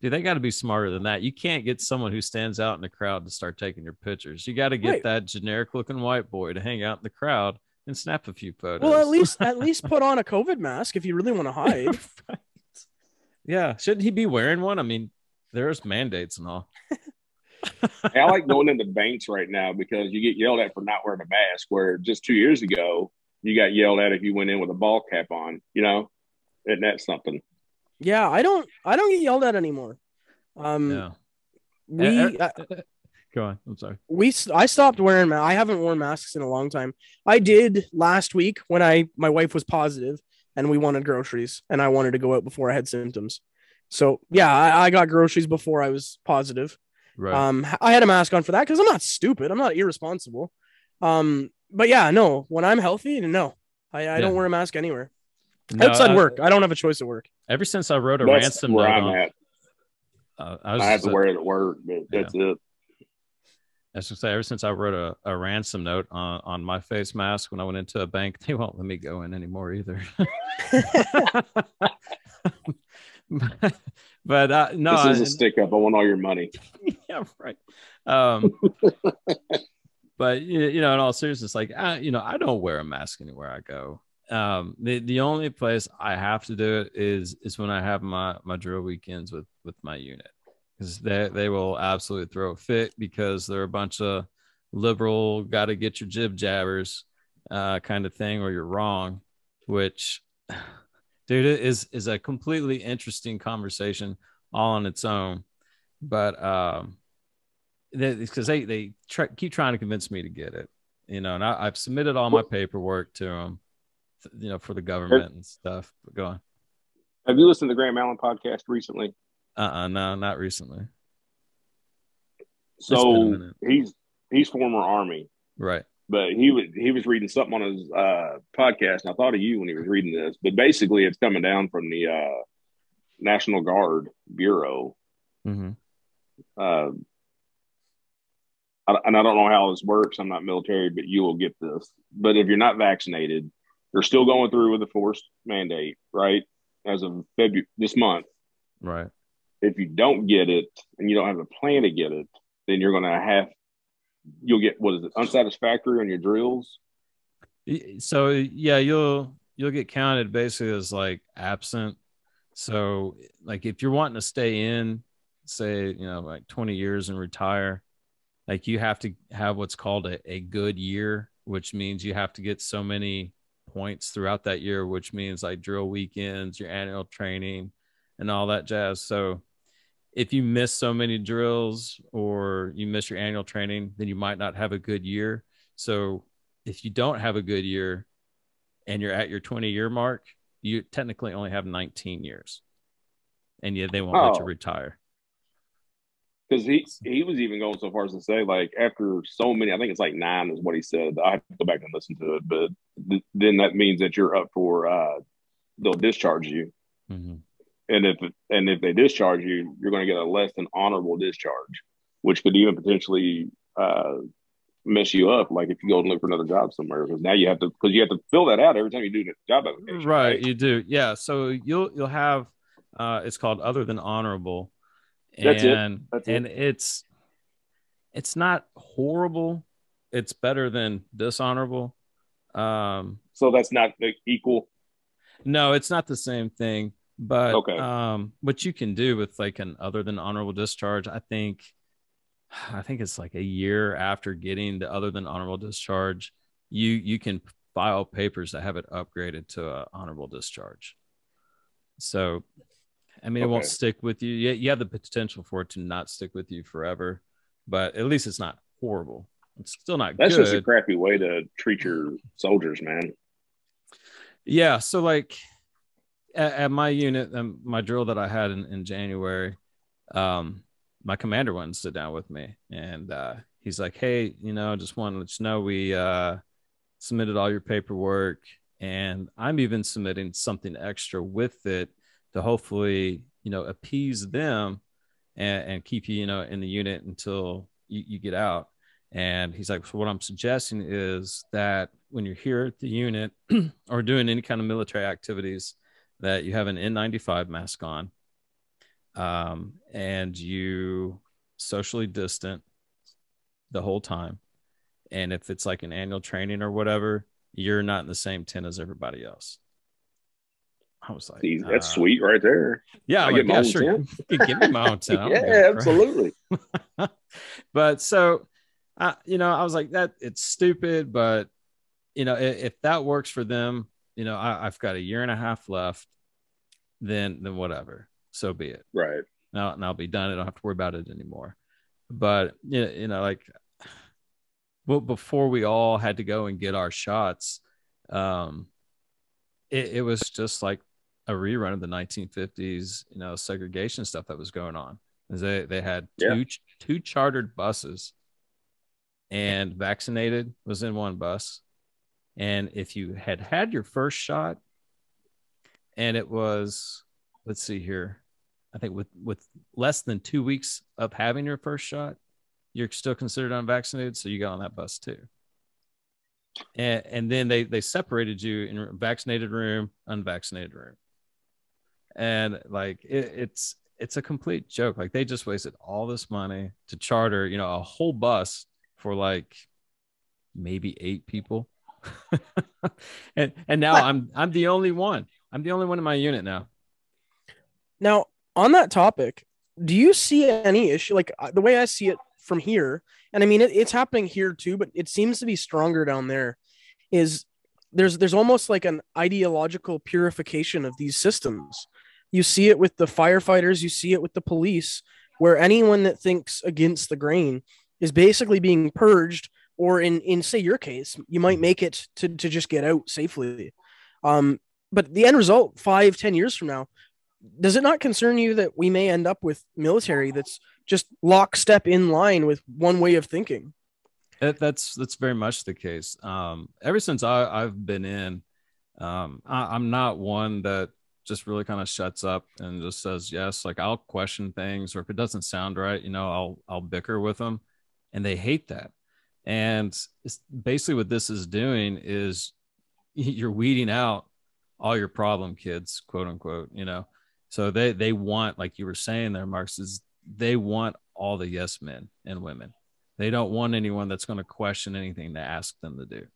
Dude, they got to be smarter than that. You can't get someone who stands out in the crowd to start taking your pictures. You got to get Right. that generic looking white boy to hang out in the crowd and snap a few photos. Well, at least at least put on a COVID mask if you really want to hide. Right. Yeah, shouldn't he be wearing one? I mean, there's mandates and all. Hey, I like going into banks right now because you get yelled at for not wearing a mask. Where just two years ago, you got yelled at if you went in with a ball cap on. You know, isn't that something? Yeah, I don't I don't get yelled at anymore. Um, Yeah. we Eh, uh, Go on. I'm sorry. we I stopped wearing I haven't worn masks in a long time. I did last week when I my wife was positive and we wanted groceries and I wanted to go out before I had symptoms. So yeah, I, I got groceries before I was positive. Right. Um, I had a mask on for that because I'm not stupid. I'm not irresponsible. Um, but yeah, no, when I'm healthy, no, I, I Yeah. don't wear a mask anywhere No, outside I- work. I don't have a choice at work. Ever since I wrote a That's ransom where note I'm at. uh, I was I have to a- wear it at work, but that's it. I was gonna say, ever since I wrote a, a ransom note on, on my face mask when I went into a bank, they won't let me go in anymore either. but uh, no, this is I- a stick up. I want all your money. yeah, right. Um, but you you know, in all seriousness, like I, you know, I don't wear a mask anywhere I go. Um, the the only place I have to do it is is when I have my my drill weekends with with my unit because they they will absolutely throw a fit because they're a bunch of liberal, got to get your jib jabbers, uh, kind of thing, or you're wrong. Which, dude, is is a completely interesting conversation all on its own. But um, because they they try, keep trying to convince me to get it, you know, and I, I've submitted all my paperwork to them, you know, for the government and stuff. But go on. Have you listened to the Graham Allen podcast recently? Uh, uh no, not recently. So he's he's former Army, Right. but he was he was reading something on his uh, podcast, and I thought of you when he was reading this. But basically, it's coming down from the uh, National Guard Bureau, Mm-hmm. uh, I, and I don't know how this works. I'm not military, but you will get this. But if you're not vaccinated, they're still going through with the forced mandate, right? As of February this month, Right. If you don't get it and you don't have a plan to get it, then you're going to have you'll get what is it unsatisfactory on your drills. So yeah, you'll you'll get counted basically as like absent. So like if you're wanting to stay in, say, you know, like 20 years and retire, like you have to have what's called a, a good year, which means you have to get so many points throughout that year, which means like drill weekends, your annual training, and all that jazz. So if you miss so many drills or you miss your annual training, then you might not have a good year. So if you don't have a good year and you're at your 20 year mark, you technically only have 19 years. And yet they won't let you Oh. retire. Because he he was even going so far as to say like after so many, I think it's like nine is what he said. I have to go back and listen to it, but th- then that means that you're up for uh, they'll discharge you, Mhm. and if and if they discharge you, you're going to get a less than honorable discharge, which could even potentially uh, mess you up. Like if you go and look for another job somewhere, because now you have to because you have to fill that out every time you do the job application. Right, you do. Yeah. So you'll you'll have uh it's called other than honorable. And That's it. That's it. and it's it's not horrible. It's better than dishonorable. Um So that's not equal. No, it's not the same thing. But Okay. um, what you can do with like an other than honorable discharge, I think, I think it's like a year after getting the other than honorable discharge, you you can file papers that have it upgraded to a honorable discharge. So, I mean, it won't stick with you. You you have the potential for it to not stick with you forever, but at least it's not horrible. It's still not That's good. just a crappy way to treat your soldiers, man. Yeah. So like at, at my unit, um, my drill that I had in, in January, um, my commander went and sit down with me and uh, he's like, Hey, you know, just want to let you know we uh, submitted all your paperwork and I'm even submitting something extra with it to hopefully, you know, appease them and, and keep you, you know, in the unit until you, you get out. And he's like, so what I'm suggesting is that when you're here at the unit or doing any kind of military activities, that you have an N95 mask on, um, and you socially distant the whole time. And if it's like an annual training or whatever, you're not in the same tent as everybody else. I was like, See, That's uh, sweet right there. Yeah, I I'm get my yeah, sure. tent? You can give me my own tent. I don't give a yeah, absolutely. but so uh, you know i was like that it's stupid but you know if, if that works for them you know I, i've got a year and a half left then then whatever so be it Right. now and i'll be done i don't have to worry about it anymore but you know, you know like well before we all had to go and get our shots um it, it was just like a rerun of the 1950s you know segregation stuff that was going on. Is they they had Yeah. two two chartered buses and vaccinated was in one bus. And if you had had your first shot and it was let's see here i think with with less than 2 weeks of having your first shot you're still considered unvaccinated so you got on that bus too. And, and then they they separated you in a vaccinated room unvaccinated room and like it, it's it's a complete joke like they just wasted all this money to charter you know a whole bus for like maybe eight people and and now i'm i'm the only one i'm the only one in my unit now Now, on that topic, do you see any issue? Like uh, the way I see it from here, and I mean it, it's happening here too, but it seems to be stronger down there. Is there's there's almost like an ideological purification of these systems. You see it with the firefighters, you see it with the police, where anyone that thinks against the grain is basically being purged, or in in say your case, you might make it to to just get out safely. Um, but the end result, five ten years from now, does it not concern you that we may end up with military that's just lockstep in line with one way of thinking? That, that's that's very much the case. Um, ever since I, I've been in, um, I, I'm not one that just really kind of shuts up and just says yes. Like I'll question things, or if it doesn't sound right, you know, I'll I'll bicker with them, and they hate that. And basically what this is doing is you're weeding out all your problem kids, quote unquote, you know, So they they want, like you were saying there, Marcus, is they want all the yes men and women. They don't want anyone that's going to question anything to ask them to do.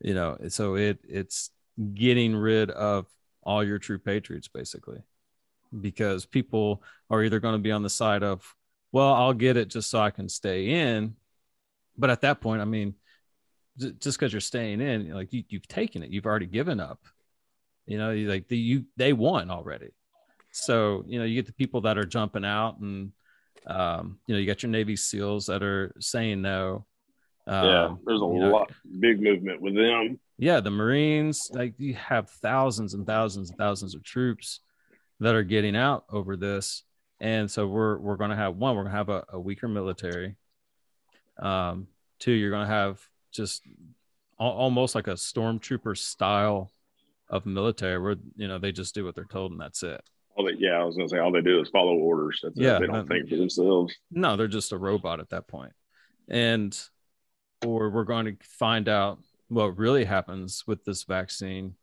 You know, so it it's getting rid of all your true patriots basically. Because people are either going to be on the side of well i'll get it just so i can stay in. But at that point i mean just because you're staying in like you, you've taken it. You've already given up. You know like the you they won already. So you know you get the people that are jumping out and um, you know you got your navy seals that are saying no. Um, yeah there's a lot know, big movement with them yeah the marines like you have thousands and thousands and thousands of troops that are getting out over this and so we're we're going to have one we're going to have a, a weaker military um two you're going to have just almost like a stormtrooper style of military where you know they just do what they're told and that's it. All they, yeah, I was gonna say all they do is follow orders. That's yeah, it. they don't think for themselves. No, they're just a robot at that point. And or we're going to find out what really happens with this vaccine,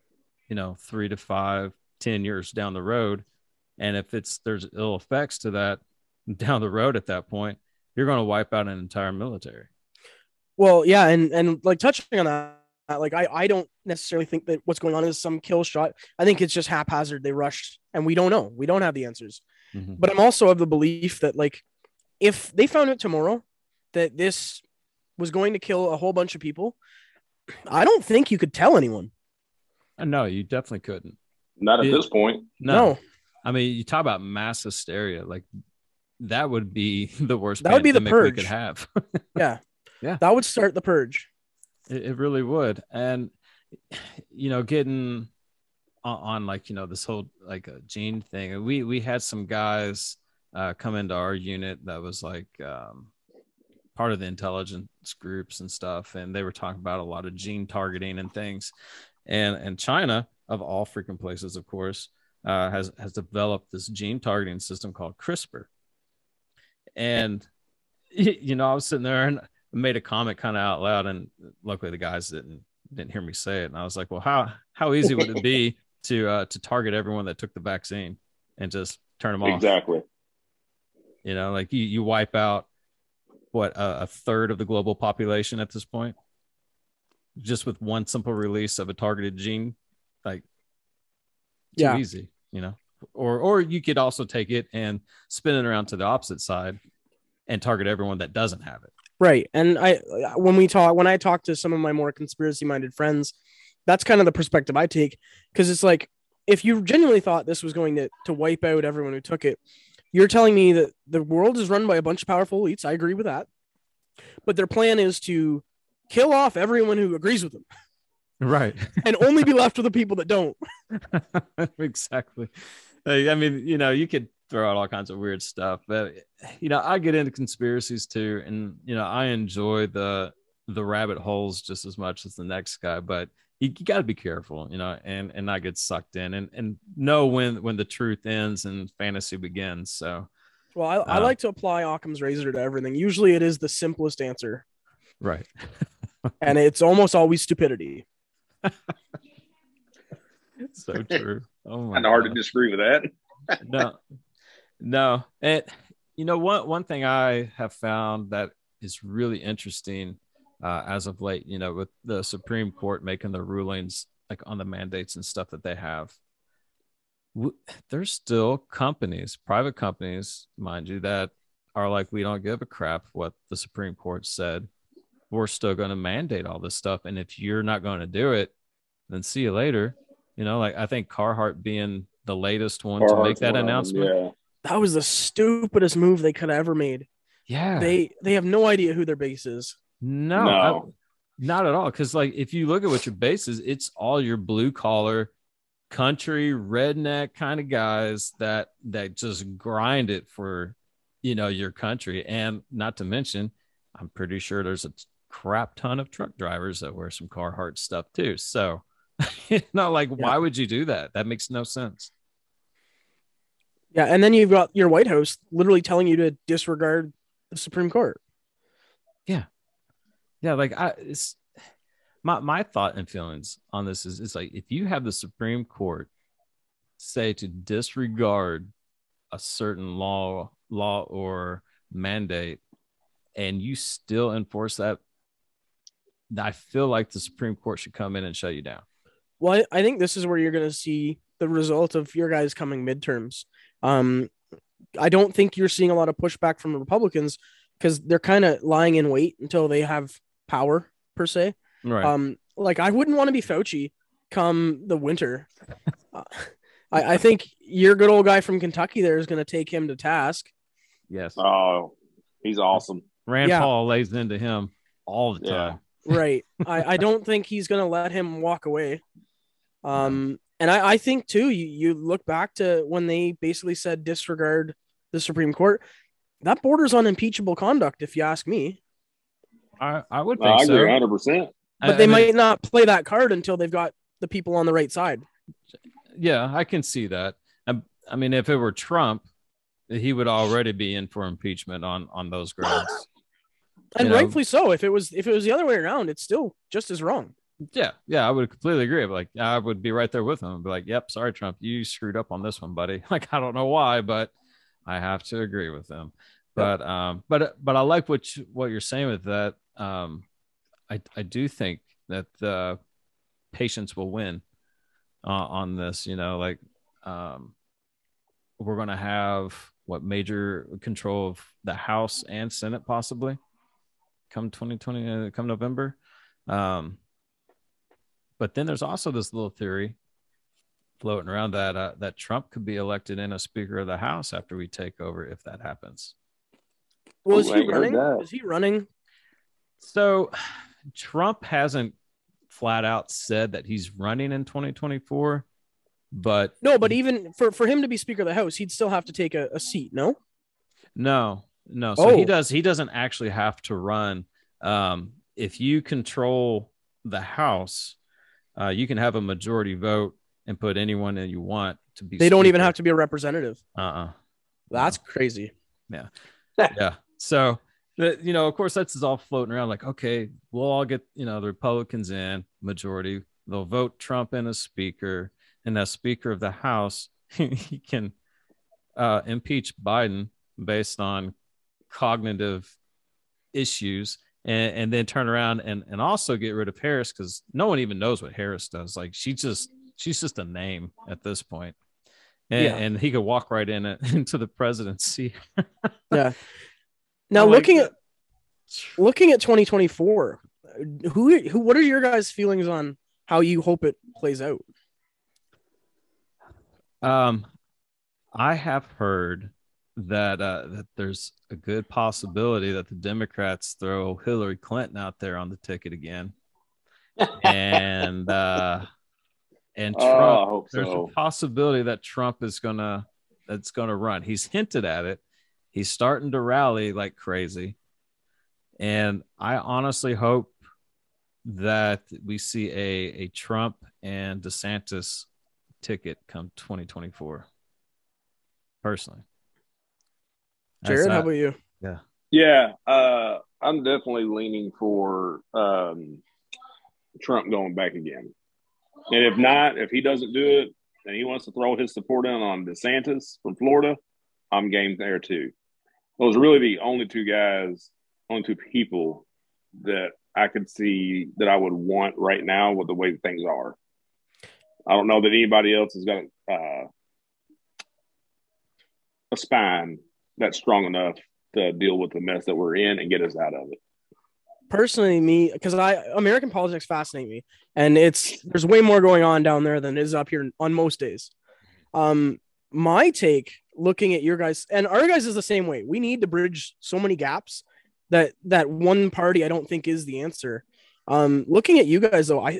you know, three to five, ten years down the road. And if it's there's ill effects to that down the road at that point, you're going to wipe out an entire military. Well, yeah, and and like touching on that, like I I don't necessarily think that what's going on is some kill shot. I think it's just haphazard. They rushed, and we don't know. We don't have the answers. Mm-hmm. But I'm also of the belief that like if they found out tomorrow that this was going to kill a whole bunch of people, I don't think you could tell anyone. Uh, no, you definitely couldn't. Not at it, this point. No. no. I mean, you talk about mass hysteria. Like that would be the worst. That would be the purge we could have. yeah. Yeah. That would start the purge. It, it really would. And, you know, getting on, on, like, you know, this whole like a gene thing, we, we had some guys uh, come into our unit that was like um, part of the intelligence groups and stuff. And they were talking about a lot of gene targeting and things. And, and China, of all freaking places, of course, uh, has has developed this gene targeting system called CRISPR. And you know, I was sitting there and made a comment kind of out loud, and luckily the guys didn't didn't hear me say it. And I was like, well, how how easy would it be to uh, to target everyone that took the vaccine and just turn them off? Exactly. You know, like you you wipe out what a, a third of the global population at this point, just with one simple release of a targeted gene, like too yeah. easy. You know, or or you could also take it and spin it around to the opposite side and target everyone that doesn't have it. Right. And I when we talk when I talk to some of my more conspiracy minded friends, that's kind of the perspective I take because it's like if you genuinely thought this was going to to wipe out everyone who took it, you're telling me that the world is run by a bunch of powerful elites. I agree with that. But their plan is to kill off everyone who agrees with them. Right. and only be left with the people that don't. exactly. I mean, you know, you could throw out all kinds of weird stuff. But you know, I get into conspiracies too, and you know, I enjoy the the rabbit holes just as much as the next guy. But you, you got to be careful, you know, and and not get sucked in, and and know when when the truth ends and fantasy begins. So, well, I, uh, I like to apply Occam's razor to everything. Usually, it is the simplest answer, right? and it's almost always stupidity. It's so true. Oh my! Kind of hard to disagree with that. no, no, and you know one one thing I have found that is really interesting uh, as of late, you know, with the Supreme Court making the rulings like on the mandates and stuff that they have. W- there's still companies, private companies, mind you, that are like, we don't give a crap what the Supreme Court said. We're still going to mandate all this stuff. And if you're not going to do it, then see you later. You know, like I think Carhartt being the latest one Carhartt's to make that announcement. Yeah that was the stupidest move they could have ever made. Yeah. They they have no idea who their base is. No, no. Not at all. Because like if you look at what your base is, it's all your blue collar, country, redneck kind of guys that that just grind it for you know your country. And not to mention, I'm pretty sure there's a crap ton of truck drivers that wear some Carhartt stuff too. So not like yeah. why would you do that? That makes no sense. Yeah, and then you've got your White House literally telling you to disregard the Supreme Court. Yeah, yeah. Like I, it's my my thought and feelings on this is it's like if you have the Supreme Court say to disregard a certain law law or mandate and you still enforce that i feel like the supreme court should come in and shut you down Well, I think this is where you're going to see the result of your guys coming midterms. Um, I don't think you're seeing a lot of pushback from the Republicans because they're kind of lying in wait until they have power per se. right Um, like I wouldn't want to be Fauci come the winter. Uh, I, I think your good old guy from Kentucky there is going to take him to task. yes Oh, he's awesome. rand yeah. paul lays into him all the Yeah. time Right. I, I don't think he's going to let him walk away. Um, and I, I think too, you, you look back to when they basically said disregard the Supreme Court, that borders on impeachable conduct, if you ask me. I, I would No, think I so agree 100%. But I- they I mean- might not play that card until they've got the people on the right side. yeah i can see that I, I mean if it were trump he would already be in for impeachment on on those grounds And You know- rightfully so. If it was if it was the other way around, it's still just as wrong. Yeah, yeah, I would completely agree. Like, I would be right there with him and be like, "Yep, sorry, Trump, you screwed up on this one, buddy." Like, I don't know why, but I have to agree with him. But, um, but, but I like what you, what you're saying with that. Um, I I do think that the patience will win uh, on this. You know, like, um, we're gonna have what major control of the House and Senate possibly come 2020 uh, come November. Um, but then there's also this little theory floating around that uh, that Trump could be elected in a Speaker of the House after we take over if that happens. Well, is he running? that. Is he running? So Trump hasn't flat out said that he's running in 2024, but No, but even for, for him to be Speaker of the House, he'd still have to take a, a seat, no? No, no. So he Oh. does. He doesn't actually have to run. Um, if you control the House, uh, you can have a majority vote and put anyone that you want to be. They don't even have to be a representative. Uh-uh. That's crazy. Yeah. yeah. So, the- you know, of course, that's all floating around. Like, okay, we'll all get you know the Republicans in majority. They'll vote Trump in as Speaker, and as Speaker of the House, he can uh, impeach Biden based on cognitive issues and, and then turn around and, and also get rid of Harris because no one even knows what Harris does. Like she just she's just a name at this point. And, Yeah. and he could walk right in it, into the presidency. Yeah. Now like, looking at looking at 2024, who who what are your guys' feelings on how you hope it plays out? Um, I have heard that uh, that there's a good possibility that the Democrats throw Hillary Clinton out there on the ticket again, and uh, and Oh, I Trump. hope there's so. a possibility that Trump is gonna that's gonna run. He's hinted at it. He's starting to rally like crazy, and I honestly hope that we see a a Trump and DeSantis ticket come 2024. Personally, Jarrod, That's, how about you? Yeah, uh, I'm definitely leaning for um, Trump going back again. And if not, if he doesn't do it and he wants to throw his support in on DeSantis from Florida, I'm game there too. Those are really the only two guys, only two people that I could see that I would want right now with the way things are. I don't know that anybody else has got uh, a spine that's strong enough to deal with the mess that we're in and get us out of it. Personally, me because I American politics fascinate me, and it's there's way more going on down there than is up here on most days. Um, my take, looking at your guys and our guys is the same way. We need to bridge so many gaps that that one party I don't think is the answer. Um, looking at you guys though, I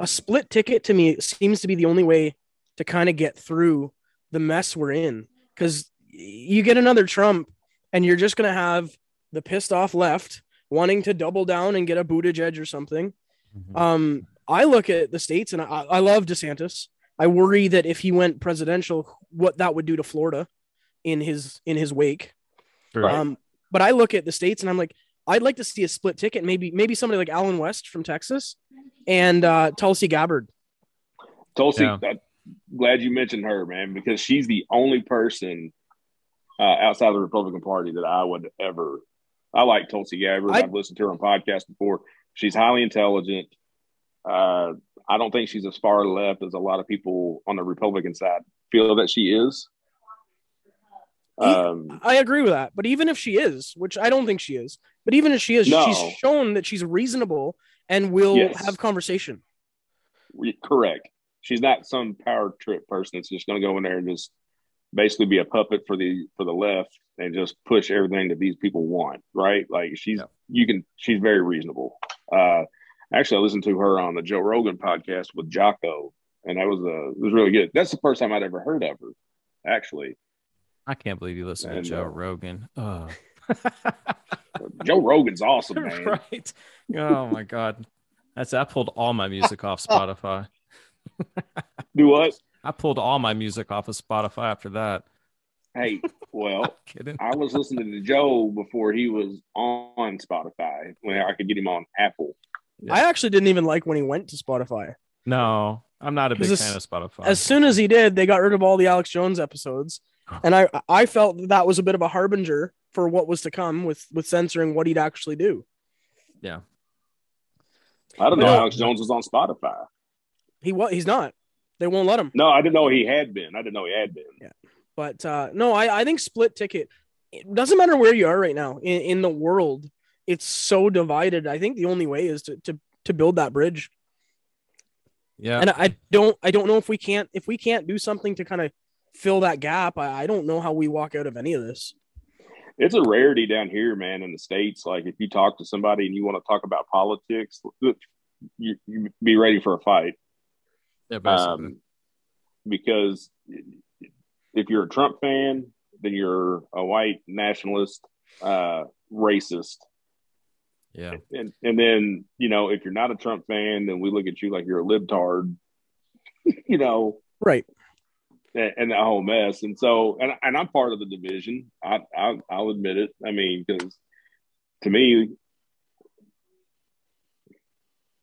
a split ticket to me seems to be the only way to kind of get through the mess we're in because you get another Trump and you're just gonna have the pissed off left wanting to double down and get a Buttigieg or something. Mhm. Um, I look at the states and I, I love DeSantis. I worry that if he went presidential, what that would do to Florida in his in his wake. True. Um, but I look at the states and I'm like, I'd like to see a split ticket. Maybe maybe somebody like Allen West from Texas and uh, Tulsi Gabbard. Tulsi, Yeah. that, glad you mentioned her, man, because she's the only person uh, outside of the Republican Party that I would ever. I like Tulsi Gabbard. I- I've listened to her on podcasts before. She's highly intelligent. Uh, I don't think she's as far left as a lot of people on the Republican side feel that she is. Um, I agree with that. But even if she is, which I don't think she is, but even if she is, No. she's shown that she's reasonable and will Yes. have conversation. re- correct. She's not some power trip person that's just going to go in there and just basically be a puppet for the for the left and just push everything that these people want. Right? Like she's Yeah. you can she's very reasonable. Uh, actually, I listened to her on the Joe Rogan podcast with Jocko, and that was uh, it was really good. That's the first time I'd ever heard of her. Actually, I can't believe you listen to Joe uh, Rogan. Oh. Joe Rogan's awesome, man. right. Oh my god. That's I pulled all my music off Spotify. Do what? I pulled all my music off of Spotify after that. Hey, well, Kidding. I was listening to Joe before he was on Spotify when I could get him on Apple. Yeah. I actually didn't even like when he went to Spotify. No, I'm not a big Because fan of as- Spotify. As soon as he did, they got rid of all the Alex Jones episodes, and I I felt that, that was a bit of a harbinger for what was to come with with censoring what he'd actually do. yeah. I don't know No. Alex Jones was on Spotify. He was he's not. They won't let him. No, I didn't know he had been. I didn't know he had been. Yeah. But uh, no, I, I think split ticket. It doesn't matter where you are right now in, in the world. It's so divided. I think the only way is to to, to build that bridge. Yeah. And I don't I don't know if we can't if we can't do something to kind of fill that gap. I, I don't know how we walk out of any of this. It's a rarity down here, man, in the states. Like if you talk to somebody and you want to talk about politics, you, you be ready for a fight. yeah basically. Um, because if you're a Trump fan, then you're a white nationalist, uh, racist, yeah. and and then you know if you're not a Trump fan, then we look at you like you're a libtard, you know, Right. and, and that whole mess. And so, and and I'm part of the division. I, I I'll admit it. I mean, because to me,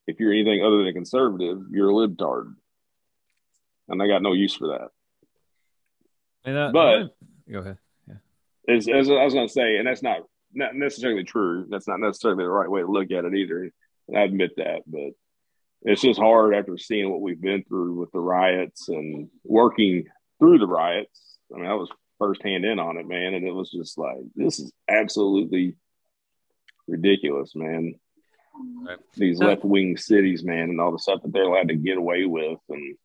if you're anything other than a conservative, you're a libtard, and I got no use for that. And, uh, But- go ahead. Yeah. As, as I was going to say, and that's not not necessarily true. That's not necessarily the right way to look at it either. I admit that, but it's just hard after seeing what we've been through with the riots and working through the riots. I mean, I was firsthand in on it, man, and it was just like this is absolutely ridiculous, man. Right. These Now- left wing cities, man, and all the stuff that they're allowed to get away with, and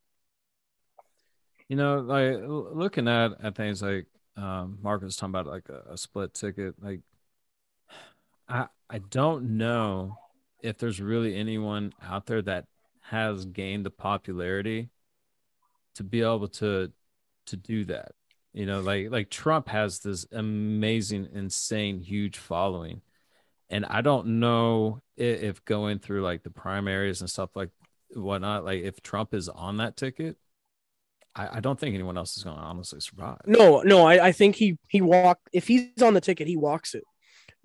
You know, like looking at at things like um, Mark was talking about, like a, a split ticket. Like, I I don't know if there's really anyone out there that has gained the popularity to be able to to do that. You know, like like Trump has this amazing, insane, huge following, and I don't know if, if going through like the primaries and stuff like whatnot, like if Trump is on that ticket. I, I don't think anyone else is going to honestly survive. No, no, I, I think he he walked if he's on the ticket, he walks it.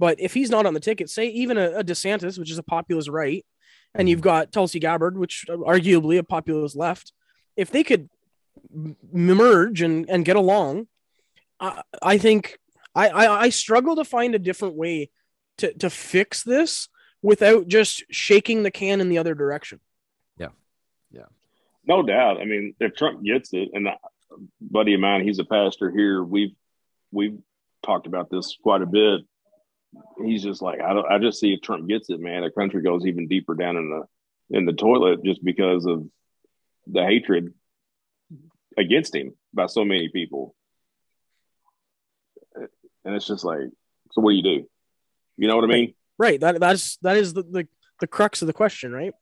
But if he's not on the ticket, say even a, a DeSantis, which is a populist right, and mm-hmm. you've got Tulsi Gabbard, which uh, arguably a populist left, if they could m- merge and, and get along, I, I think I, I I struggle to find a different way to to fix this without just shaking the can in the other direction. Yeah. Yeah. No doubt. I mean, if Trump gets it, and a buddy of mine, he's a pastor here. We've we've talked about this quite a bit. He's just like, I don't. I just see if Trump gets it, man, the country goes even deeper down in the in the toilet just because of the hatred against him by so many people. And it's just like, so what do you do? You know what I mean? Right. That that's that is the the, the crux of the question, right?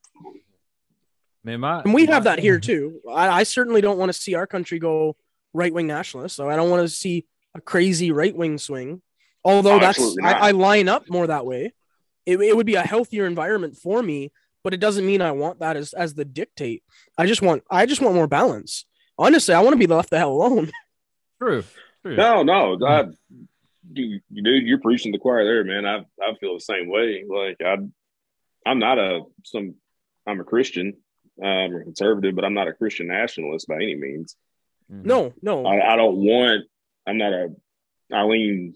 Man, my, And we have that here too. I, I certainly don't want to see our country go right wing nationalist. So I don't want to see a crazy right wing swing. Although Oh, that's I. I line up more that way. It, it would be a healthier environment for me, but it doesn't mean I want that as as the dictate. I just want I just want more balance. Honestly, I want to be left the hell alone. True. True. No, no, I, dude, dude, you're preaching the choir there, man. I I feel the same way. Like I, I'm not a some. I'm a Christian. I'm a conservative, but I'm not a Christian nationalist by any means. Mhm. No, no. I, I don't want. I'm not a. I lean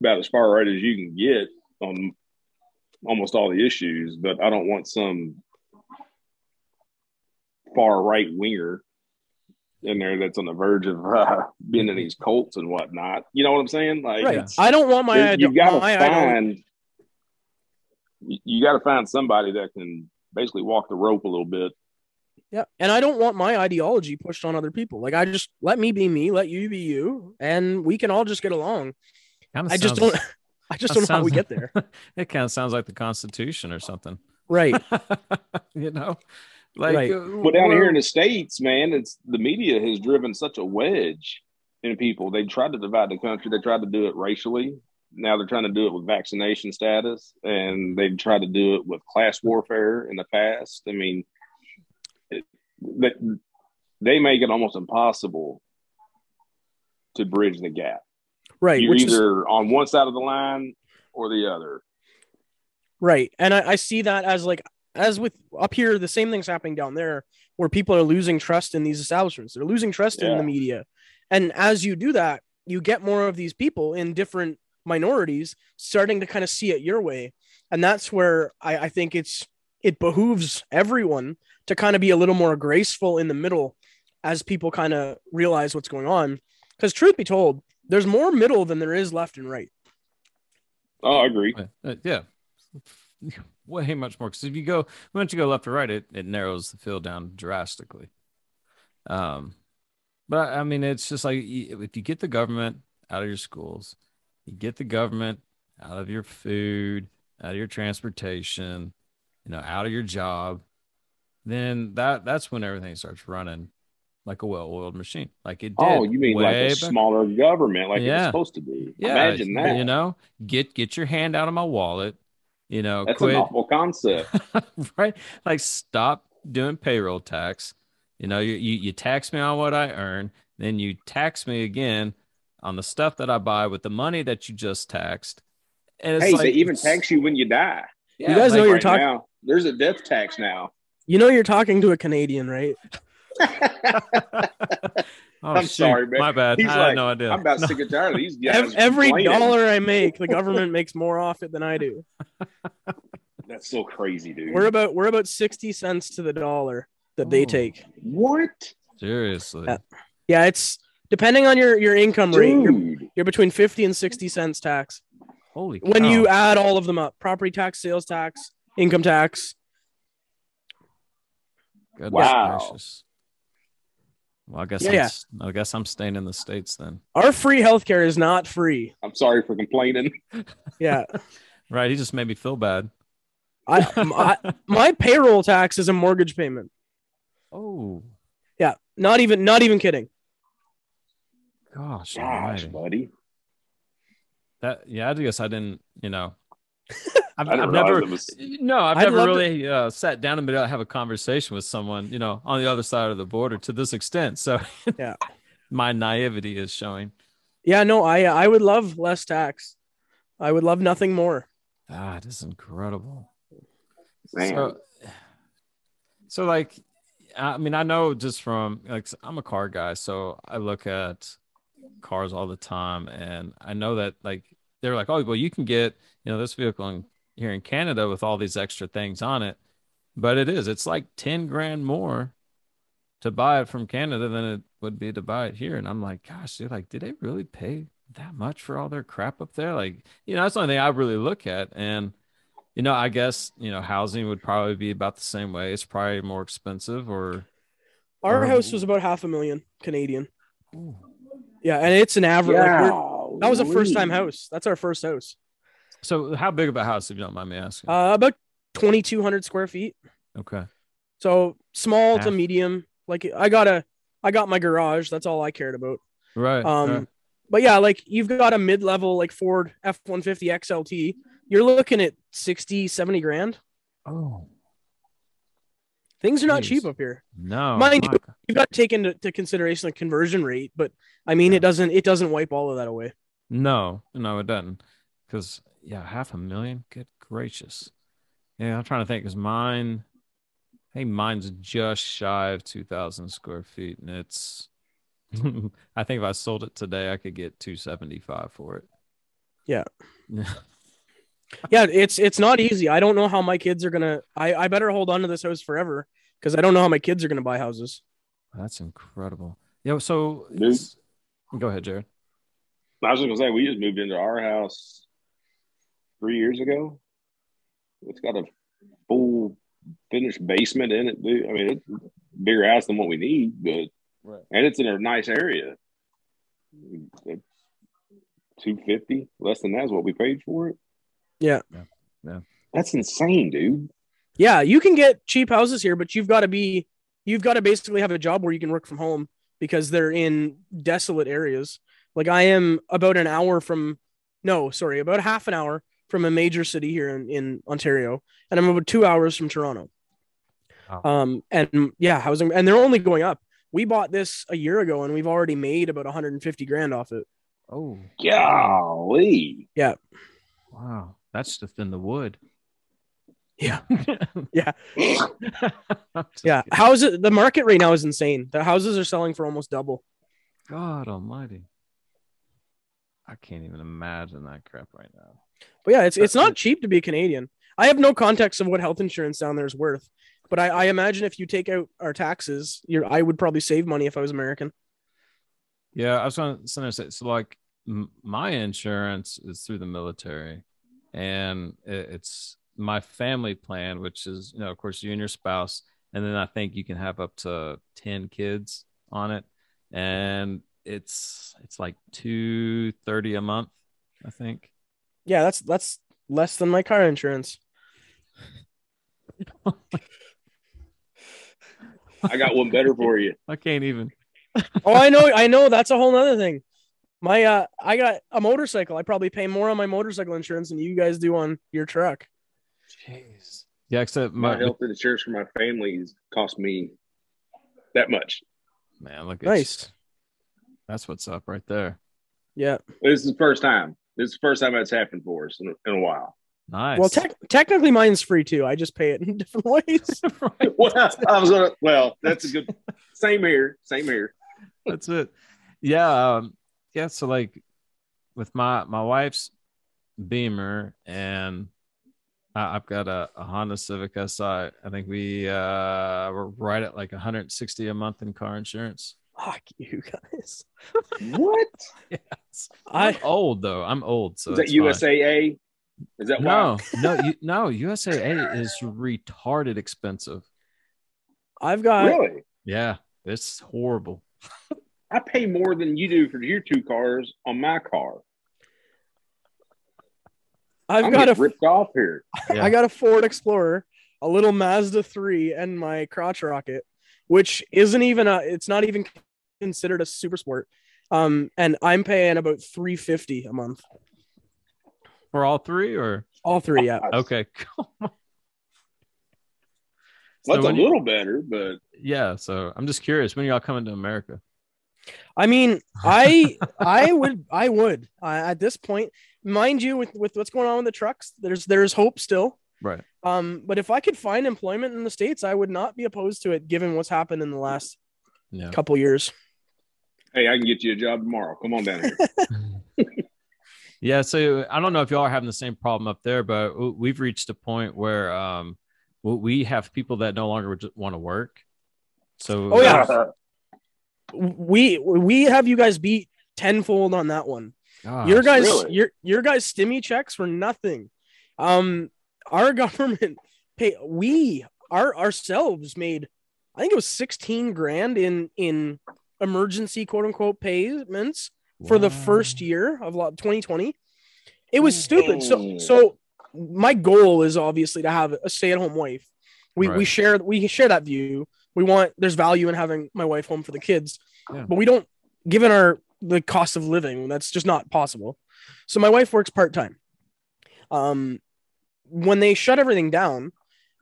about as far right as you can get on almost all the issues, but I don't want some far right winger in there that's on the verge of uh, being in these cults and whatnot. You know what I'm saying? Like, right. I don't want my there- you got to find. You, you got to find somebody that can basically walk the rope a little bit. Yeah, and I don't want my ideology pushed on other people. Like I just let me be me, let you be you, and we can all just get along. Kinda I just sounds- don't. I just don't know how we get there. it kind of sounds like the Constitution or something. Right. you know, like Right. uh, But down here in the states, man, it's the media has driven such a wedge in people. They tried to divide the country. They tried to do it racially. Now they're trying to do it with vaccination status, and they tried to do it with class warfare in the past. I mean, it, they, they make it almost impossible to bridge the gap. Right. You're which is either on one side of the line or the other. right. And I, I see that as like as with up here, the same thing's happening down there where people are losing trust in these establishments. They're losing trust in the media. And as you do that, you get more of these people in different minorities starting to kind of see it your way. And that's where I, I think it's it behooves everyone to kind of be a little more graceful in the middle as people kind of realize what's going on. Because truth be told, there's more middle than there is left and right. Oh, I agree. Uh, yeah, way much more. Because if you go once you go left or right, it it narrows the field down drastically. Um, but I mean, it's just like if you get the government out of your schools, you get the government out of your food, out of your transportation, you know, out of your job, then that that's when everything starts running like a well-oiled machine. Like it oh, did. Oh, you mean like a back- smaller government, like Yeah. it's supposed to be? Yeah, Imagine that. You know, get get your hand out of my wallet. You know, That's quit an awful concept. right? Like stop doing payroll tax. You know, you, you you tax me on what I earn, then you tax me again on the stuff that I buy with the money that you just taxed. And it's hey, like, they even tax you when you die. Yeah, You guys know like- you're right talking- now, there's a death tax now. You know, you're talking to a Canadian, right? Oh, I'm shoot, sorry, man. My bad. He's I like, had no idea. I'm about No. sick and tired of these guys. Ev- Every dollar I make, the government makes more off it than I do. That's so crazy, dude. We're about we're about sixty cents to the dollar that they Oh. take. what, Seriously. Yeah. Yeah, it's depending on your your income rate. You're, you're between fifty and sixty cents tax Holy when cow. you add all of them up: property tax, sales tax, income tax. Goodness Wow. gracious. Well, I guess Yeah, I'm, yeah. s- I guess I'm staying in the states then. Our free healthcare is not free. I'm sorry for complaining. Yeah, Right? He just made me feel bad. I, my, my payroll tax is a mortgage payment. oh Yeah, not even not even kidding. gosh, Gosh, almighty. buddy. That yeah, I guess I didn't. You know, I've, I didn't I've never. it was- No, I've I'd never love to- really uh, sat down and been able to have a conversation with someone, you know, on the other side of the border to this extent. So, Yeah. my naivety is showing. Yeah, no, I I would love less tax. I would love nothing more. Ah, it is incredible. Man. So, so like, I mean, I know just from like I'm a car guy, so I look at cars all the time, and I know that like they're like, oh, well, you can get you know this vehicle in, here in Canada with all these extra things on it, but it is it's like ten grand more to buy it from Canada than it would be to buy it here, and I'm like, gosh, dude, like, did they really pay that much for all their crap up there? Like, you know, that's the only thing I really look at, and you know, I guess, you know, housing would probably be about the same way. It's probably more expensive or Our Or- house was about half a million Canadian. Yeah, and it's an average. Like that was a first time house. That's our first house. So how big of a house if you don't mind me asking? Uh, about twenty two hundred square feet. okay. So small to medium. Like I got a, I got my garage. That's all I cared about. Right. Um, right. but yeah, like you've got a mid level like Ford F one fifty XLT. You're looking at 60, 70 grand. Oh Things are not Jeez. cheap up here. no. Mind you. You've got to take into to consideration the conversion rate, but I mean, Yeah. it doesn't it doesn't wipe all of that away. No, no, it doesn't. Because yeah, half a million. Good gracious. Yeah, I'm trying to think. Because mine, I think mine's just shy of two thousand square feet, and it's I think if I sold it today, I could get 275 for it. Yeah. Yeah. yeah, it's it's not easy. I don't know how my kids are gonna. I I better hold on to this house forever because I don't know how my kids are gonna buy houses. That's incredible. Yeah. So go ahead, Jarrod. I was gonna say we just moved into our house three years ago. It's got a full finished basement in it, dude. I mean, it's bigger house than what we need, but Right. and it's in a nice area. Two fifty, less than that is what we paid for it. Yeah. Yeah. Yeah. That's insane, dude. Yeah, you can get cheap houses here, but you've got to be you've got to basically have a job where you can work from home because they're in desolate areas. Like I am about an hour from no, sorry, about half an hour from a major city here in, in Ontario, and I'm about two hours from Toronto. Wow. Um, and yeah, housing, and they're only going up. We bought this a year ago, and we've already made about 150 grand off it. Oh, Golly. Yeah. Wow. That's just in the wood. Yeah. yeah. Yeah, houses. The market right now is insane. The houses are selling for almost double. God almighty. I can't even imagine that crap right now. But yeah, it's it's not cheap to be a Canadian. I have no context of what health insurance down there is worth, but I, I imagine if you take out our taxes, you're I would probably save money if I was American. Yeah, I was going to say, so like m- my insurance is through the military, and it, it's my family plan, which is, you know, of course, you and your spouse, and then I think you can have up to 10 kids on it. And it's, it's like 230 a month, I think. Yeah, that's that's less than my car insurance. I got one better for you. I can't even. Oh, I know, I know. That's a whole nother thing. My uh, I got a motorcycle. I probably pay more on my motorcycle insurance than you guys do on your truck. Jeez. Yeah, except My my, health insurance for my family cost me that much. man, look, at Nice. it's, that's what's up right there. Yeah. This is the first time. This is the first time that's happened for us in, in a while. Nice. Well, tec- technically mine's free too. I just pay it in different ways. Right. Well, I was gonna. Well, that's a good. Same here. Same here. that's it yeah um yeah so like with my my wife's beamer and I, i've got a, a honda civic si i think we uh we're right at like 160 a month in car insurance Fuck you guys. What yes I i'm old though i'm old so is that? it's fine. USAA? Is that no why? no you, no usaa is retarded expensive I've got Really? yeah it's horrible I pay more than you do for your two cars on my car. I've I'm got a ripped off here. Yeah. I got a Ford Explorer, a little Mazda 3, and my crotch rocket, which isn't even a it's not even considered a super sport. Um, and I'm paying about 350 a month. for all three or All three, yeah. okay cool. That's when a you- little better, but yeah so i'm just curious when y'all coming to america I mean, I I would I would uh, at this point, mind you, with with what's going on with the trucks, there's there's hope still. right Um, but if I could find employment in the states, I would not be opposed to it, given what's happened in the last yeah couple years. Hey, I can get you a job tomorrow. Come on down here. yeah so i don't know if y'all are having the same problem up there but we've reached a point where um we have people that no longer want to work so Oh, yeah. We we have you guys beat tenfold on that one. gosh, your guys really? your your guys stimmy checks were nothing um our government pay we our ourselves made i think it was 16 grand in in emergency quote unquote payments for the first year of 2020 it was stupid. So so my goal is obviously to have a stay-at-home wife. We we share we share that view. We want there's value in having my wife home for the kids Yeah. but we don't given our the cost of living that's just not possible. So my wife works part-time. Um when they shut everything down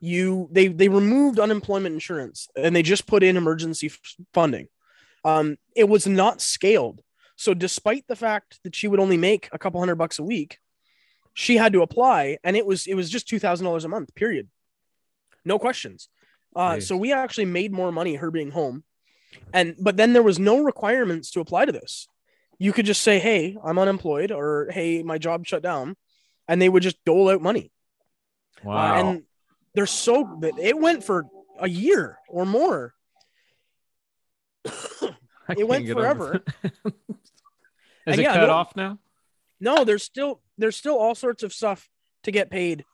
you they they removed unemployment insurance and they just put in emergency f- funding um it was not scaled so despite the fact that she would only make a couple hundred bucks a week she had to apply and it was it was just $2000 a month period no questions uh, Jeez. so we actually made more money her being home And but then there was no requirements to apply to this. You could just say, "Hey, I'm unemployed," or "Hey, my job shut down," and they would just dole out money. Uh, Wow. and they're so it went for a year or more. I it went forever. it. Is And it yeah, cut no- off now? No, there's still there's still all sorts of stuff to get paid.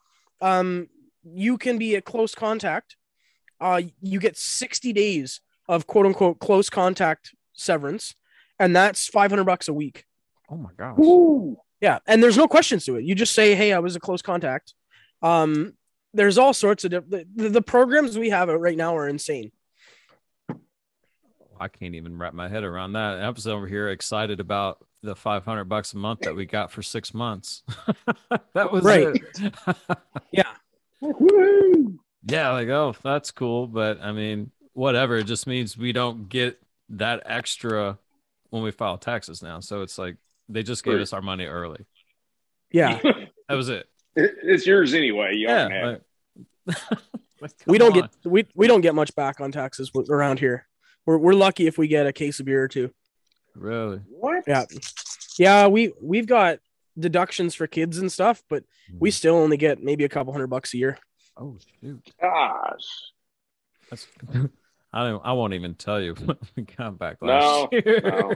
Um, you can be a close contact. Uh, you get 60 days of quote unquote close contact severance, and that's 500 bucks a week. Oh my gosh. Woo. Yeah, and there's no questions to it. You just say, "Hey, I was a close contact." Um, there's all sorts of diff- the, the, the programs we have right now are insane. I can't even wrap my head around that. I was over here excited about the 500 bucks a month that we got for six months. that was Right. it. Yeah, Woo. yeah, like, oh, that's cool. But I mean, whatever. It just means we don't get that extra when we file taxes now. So it's like they just gave Right. us our money early. yeah. That was it. It- it's yours anyway. You Yeah. can have it. like- like, we don't on. get we, we don't get much back on taxes w- around here. We're we're lucky if we get a case of beer or two. really. What? Yeah. Yeah, we we've got deductions for kids and stuff, but we hmm. still only get maybe a couple hundred bucks a year. Oh shoot. Gosh. That's I don't I won't even tell you what we got back No, year. no.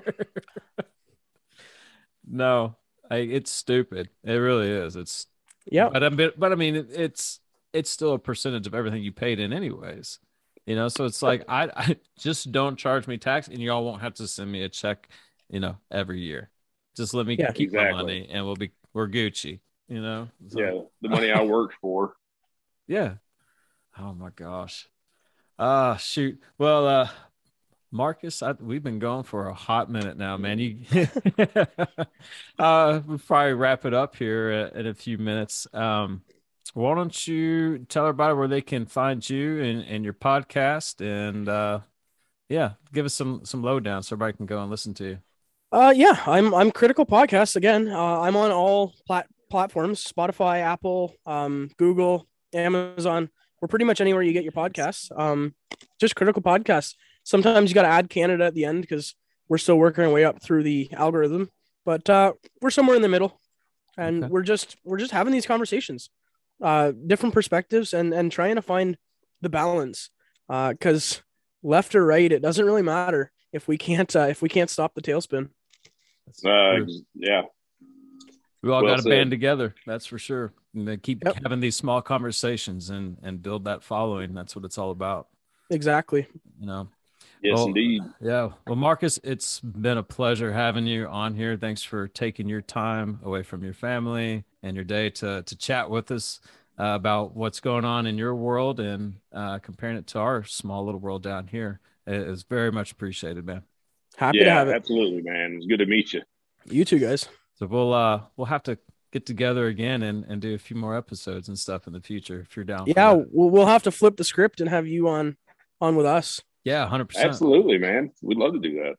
no, I, it's stupid. It really is. It's Yeah. but I but, but I mean it, it's it's still a percentage of everything you paid in anyways. You know, so it's like I, I just don't charge me tax and y'all won't have to send me a check, you know, every year. Just let me Yeah. keep my money and we'll be we're Gucci, you know? So- Yeah, the money I worked for. Yeah. Oh my gosh. Ah, shoot. Well, uh, Marcus, I, we've been going for a hot minute now, man. You, uh, we'll probably wrap it up here uh, in a few minutes. Um, why don't you tell everybody where they can find you and, and your podcast, and uh, yeah, give us some some lowdown so everybody can go and listen to you. Uh yeah, I'm I'm Critical Podcast again. Uh, I'm on all plat- platforms: Spotify, Apple, um, Google, Amazon. We're pretty much anywhere you get your podcasts. Um, just Critical Podcast. Sometimes you got to add Canada at the end because we're still working our way up through the algorithm, but uh, we're somewhere in the middle, and Okay. we're just we're just having these conversations, uh, different perspectives, and and trying to find the balance. Uh, because left or right, it doesn't really matter if we can't uh, if we can't stop the tailspin. Uh, yeah, We all Well got to band together. That's for sure. And then keep Yep. having these small conversations and and build that following. That's what it's all about. Exactly. You know. yes, Well, indeed. Yeah. Well, Marcus, it's been a pleasure having you on here. Thanks for taking your time away from your family and your day to to chat with us uh, about what's going on in your world and uh, comparing it to our small little world down here. It is very much appreciated, man. Happy to Yeah, have it. absolutely, man. It's good to meet you. You too, guys. So we'll uh we'll have to get together again and and do a few more episodes and stuff in the future if you're down. Yeah, that. we'll, we'll have to flip the script and have you on on with us. Yeah, hundred percent. Absolutely, man. We'd love to do that.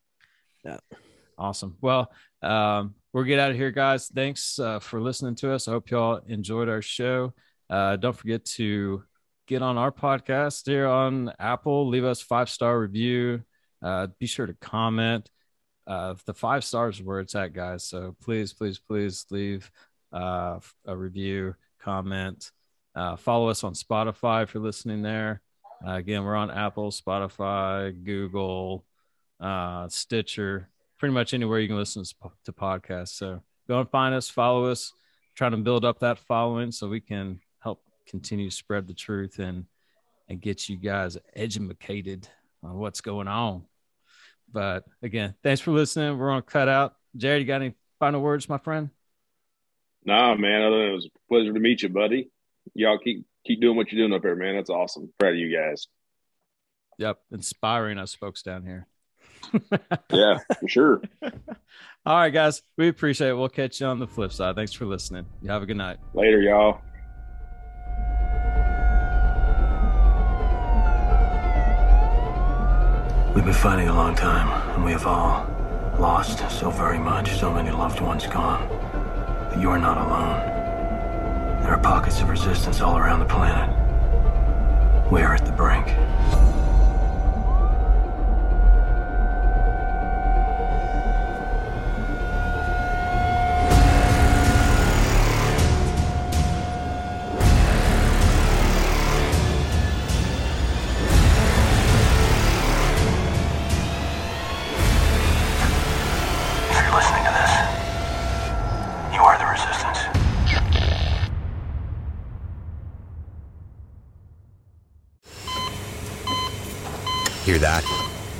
Yeah. Awesome. Well, um, we'll get out of here, guys. Thanks uh, for listening to us. I hope y'all enjoyed our show. Uh, don't forget to get on our podcast here on Apple. Leave us five star review. Uh, be sure to comment. Uh, the five stars where it's at, guys. So please, please, please leave uh, a review, comment. Uh, follow us on Spotify if you're listening there. Again, we're on Apple, Spotify, Google, Stitcher, pretty much anywhere you can listen to, podcasts. So go and find us, follow us, trying to build up that following so we can help continue to spread the truth and and get you guys educated on what's going on. But again, thanks for listening. We're on cut out. Jarrod, you got any final words, my friend? Nah, man. Other than it was a pleasure to meet you, buddy. Y'all keep keep doing what you're doing up there, man. That's awesome. Proud of you guys. Yep, inspiring us folks down here. Yeah, for sure. All right, guys, we appreciate it. We'll catch you on the flip side. Thanks for listening. You have a good night. Later, y'all. We've been fighting a long time, and we have all lost so very much, so many loved ones gone. But you are not alone. There are pockets of resistance all around the planet. We are at the brink.